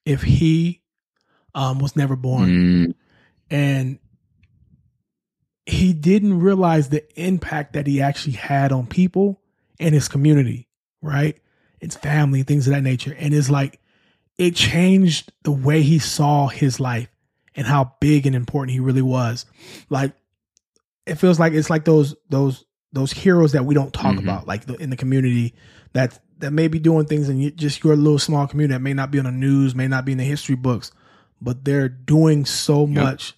if he um, was never born. Mm. And he didn't realize the impact that he actually had on people and his community, right? Its family, things of that nature. And it's like it changed the way he saw his life and how big and important he really was. Like it feels like it's like those those those heroes that we don't talk Mhm. about, like the, in the community that that may be doing things in just your little small community that may not be on the news, may not be in the history books, but they're doing so much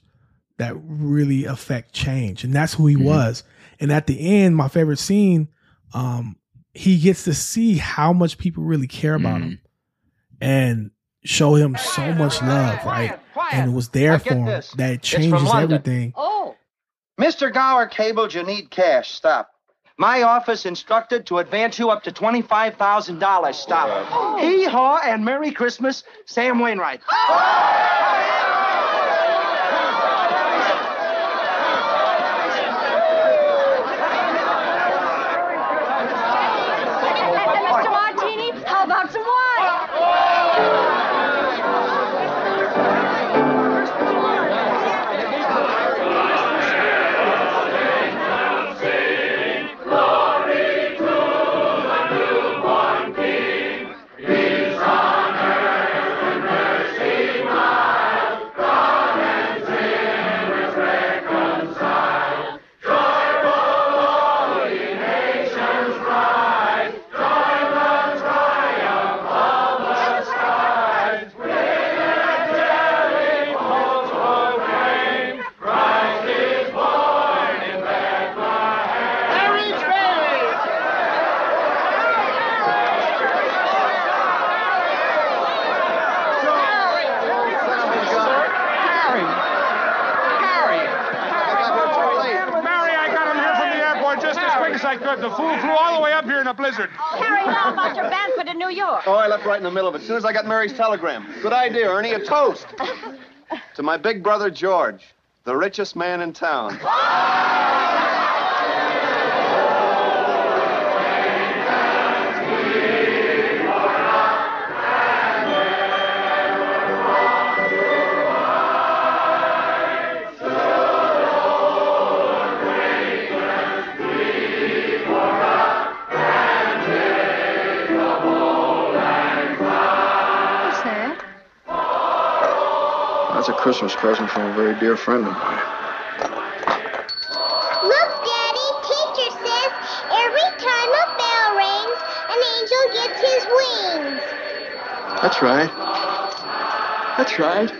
that really affect change, and that's who he Mhm. was. And at the end, my favorite scene, um, he gets to see how much people really care about him, and show him so much love, right? And it was there Now for get him this. that it changes everything. Oh. Mr. Gower cabled you need cash. Stop. My office instructed to advance you up to $25,000. Stop. Oh. Hee haw and Merry Christmas, Sam Wainwright. Mr. Telegram. Good idea, Ernie. A toast. to my big brother, George, the richest man in town. Christmas present from a very dear friend of mine. Look, Daddy, teacher says every time a bell rings, an angel gets his wings. That's right. That's right.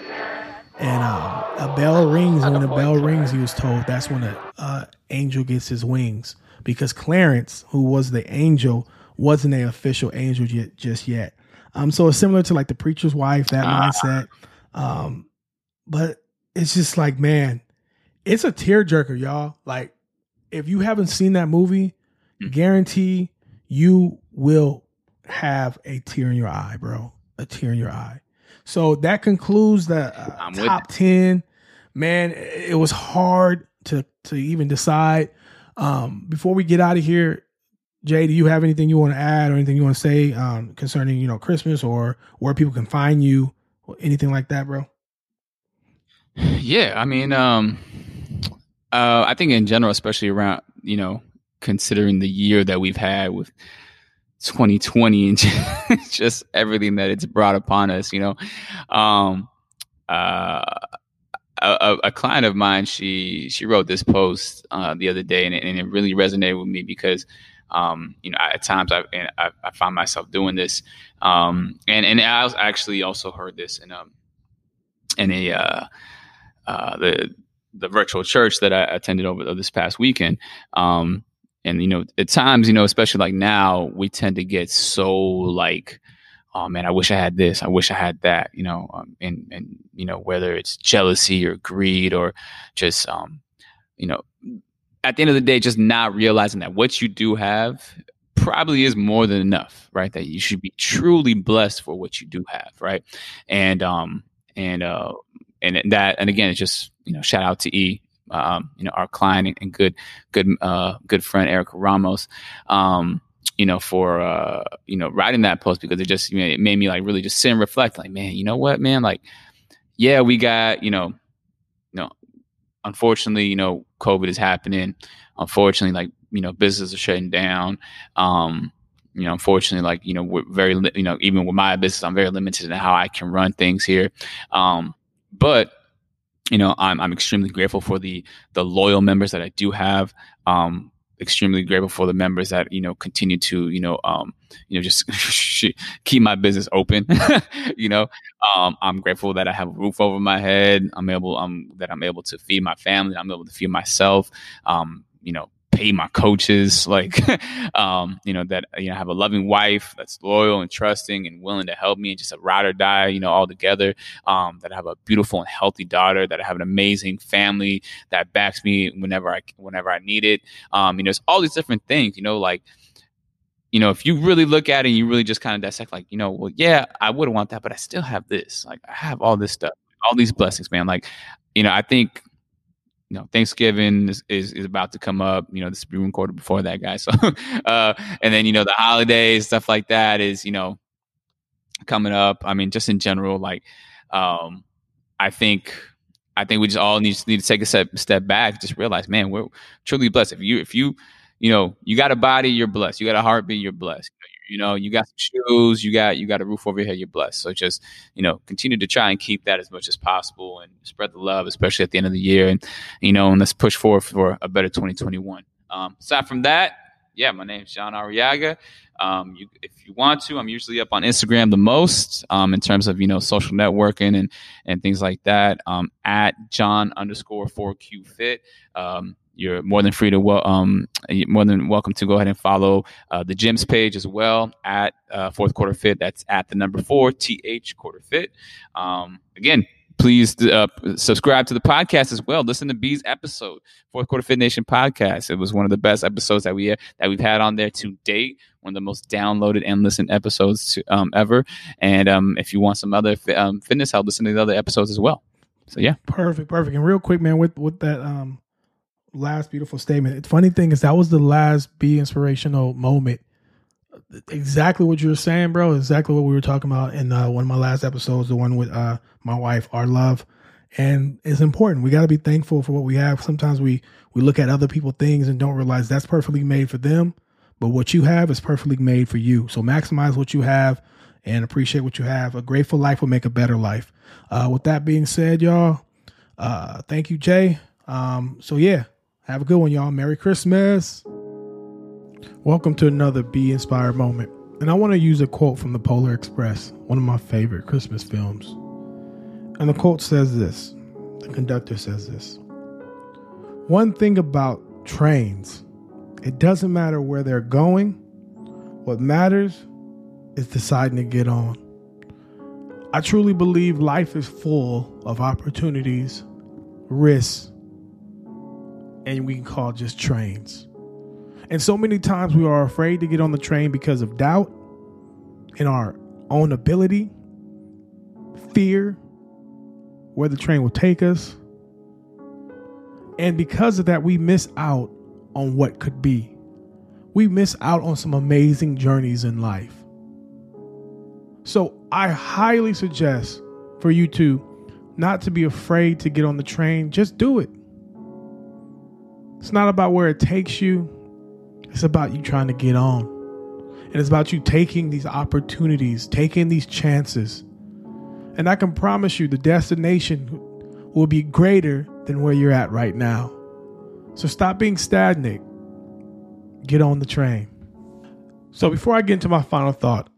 And um, a bell rings, and when a bell rings, he was told that's when an uh, angel gets his wings. Because Clarence, who was the angel, wasn't an official angel yet, just yet. Um, so it's similar to like the preacher's wife, that mindset. Um, but it's just like, man, it's a tearjerker, y'all. Like, if you haven't seen that movie, guarantee you will have a tear in your eye, bro. A tear in your eye. So that concludes the uh, with top 10 man, it was hard to to even decide. Um, before we get out of here, Jay, do you have anything you want to add or anything you want to say um, concerning you know Christmas or where people can find you, or anything like that, bro? Yeah, I mean, um, uh, I think in general, especially around you know considering the year that we've had with 2020 and just everything that it's brought upon us, you know. Um, uh, a, a, client of mine, she she wrote this post uh, the other day, and it, and it, really resonated with me because, um, you know, at times I, I, I find myself doing this, um, and and I actually also heard this in a in a uh, uh, the the virtual church that I attended over this past weekend. Um, and you know at times you know especially like now we tend to get so like oh man i wish i had this. I wish i had that you know um, and and you know whether it's jealousy or greed or just um you know at the end of the day just not realizing that what you do have probably is more than enough right? That you should be truly blessed for what you do have right? And um and uh and that and again it's just you know shout out to e um, you know, our client and good, good, uh, good friend Erica Ramos, um, you know, for uh, you know, writing that post because it just you know, it made me like really just sit and reflect, like, man, you know what, man, like, yeah, we got, you know, you know, unfortunately, you know, COVID is happening. Unfortunately, like, you know, businesses are shutting down. Um, you know, unfortunately, like, you know, we're very, you know, even with my business, I'm very limited in how I can run things here. Um, but you know, I'm I'm extremely grateful for the the loyal members that I do have. Um, extremely grateful for the members that you know continue to you know um you know just keep my business open you know. Um i'm grateful that i have a roof over my head. I'm able um that i'm able to feed my family. I'm able to feed myself. Um you know pay my coaches like um, you know that you know have a loving wife that's loyal and trusting and willing to help me and just a ride or die you know all together um, that I have a beautiful and healthy daughter that I have an amazing family that backs me whenever I whenever I need it um, you know it's all these different things you know like you know, if you really look at it and you really just kind of dissect, like, you know, well, yeah, I would want that, but I still have this. Like, I have all this stuff, all these blessings, man. Like, you know, I think you know, Thanksgiving is, is, is, about to come up. You know, will be recorded before that, guy. So, uh, and then you know the holidays, stuff like that is you know coming up. I mean, just in general, like, um, I think I think we just all need, need to take a step step back, just realize, man, we're truly blessed. If you if you you know you got a body, you're blessed. You got a heartbeat, you're blessed. You know, you got some shoes, you got you got a roof over your head, you're blessed. So just, you know, continue to try and keep that as much as possible and spread the love, especially at the end of the year. And, you know, and let's push forward for a better 2021. Um, aside from that, yeah, my name is John Ariaga. Um, you, if you want to, I'm usually up on Instagram the most um, in terms of you know social networking and and things like that. Um, at John underscore four Q fit. Um, you're more than free to well, um, more than welcome to go ahead and follow uh, the gyms page as well at uh, fourth quarter fit. That's at the number four th quarter fit. Um, again, please uh, subscribe to the podcast as well. Listen to B's episode, fourth quarter fit nation podcast. It was one of the best episodes that we that we've had on there to date. One of the most downloaded and listened episodes to, um, ever. And um, if you want some other fi- um, fitness help, listen to the other episodes as well. So yeah, perfect, perfect. And real quick, man, with with that um last beautiful statement. The funny thing is that was the last be inspirational moment. Exactly what you were saying, bro. Exactly what we were talking about in uh, one of my last episodes, the one with uh, my wife, our love. And it's important. We got to be thankful for what we have. Sometimes we we look at other people things and don't realize that's perfectly made for them, but what you have is perfectly made for you. So maximize what you have and appreciate what you have. A grateful life will make a better life. Uh, with that being said, y'all, uh, thank you, Jay. Um, so yeah, have a good one, y'all. Merry Christmas. Welcome to another Be Inspired moment. And I want to use a quote from the Polar Express, one of my favorite Christmas films. And the quote says this the conductor says this One thing about trains, it doesn't matter where they're going, what matters is deciding to get on. I truly believe life is full of opportunities, risks, and we can call just trains. And so many times we are afraid to get on the train because of doubt in our own ability, fear, where the train will take us, And because of that, we miss out on what could be. We miss out on some amazing journeys in life. So I highly suggest for you to not to be afraid to get on the train. Just do it. It's not about where it takes you, it's about you trying to get on. And it's about you taking these opportunities, taking these chances. And I can promise you the destination will be greater than where you're at right now. So stop being stagnant. Get on the train. So before I get into my final thought,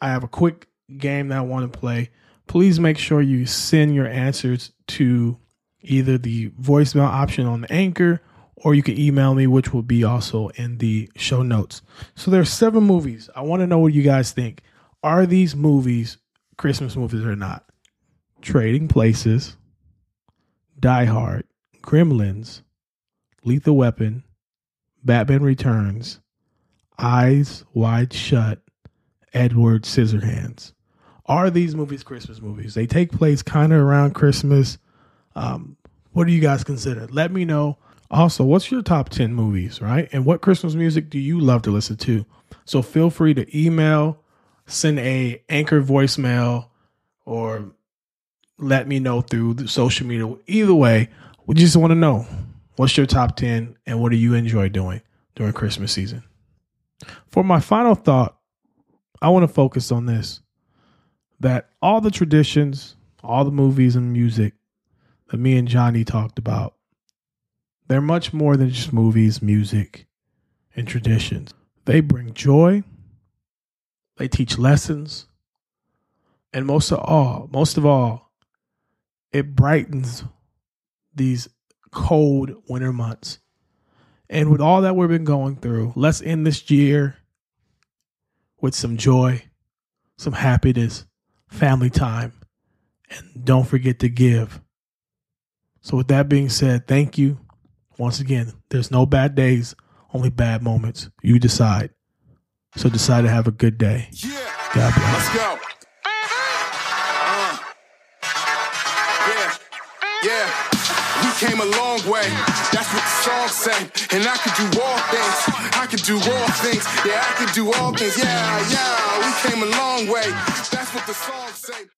I have a quick game that I want to play. Please make sure you send your answers to either the voicemail option on the anchor or you can email me, which will be also in the show notes. So there's seven movies. I want to know what you guys think. Are these movies Christmas movies or not? Trading Places, Die Hard, Gremlins, Lethal Weapon, Batman Returns, Eyes Wide Shut, Edward Scissorhands. Are these movies Christmas movies? They take place kind of around Christmas. Um, what do you guys consider? Let me know. Also, what's your top 10 movies, right? And what Christmas music do you love to listen to? So feel free to email, send a anchor voicemail, or let me know through the social media. Either way, we just want to know what's your top 10 and what do you enjoy doing during Christmas season. For my final thought, I want to focus on this that all the traditions, all the movies and music that me and Johnny talked about, they're much more than just movies, music, and traditions. They bring joy, they teach lessons, and most of all, most of all, it brightens these cold winter months. And with all that we've been going through, let's end this year with some joy, some happiness, family time, and don't forget to give. So, with that being said, thank you. Once again, there's no bad days, only bad moments. You decide. So, decide to have a good day. God bless. Let's go. Uh, yeah, yeah. We came a long way. That's what the song say. And I could do all things. I could do all things. Yeah, I could do all things. Yeah, yeah. We came a long way. That's what the song say.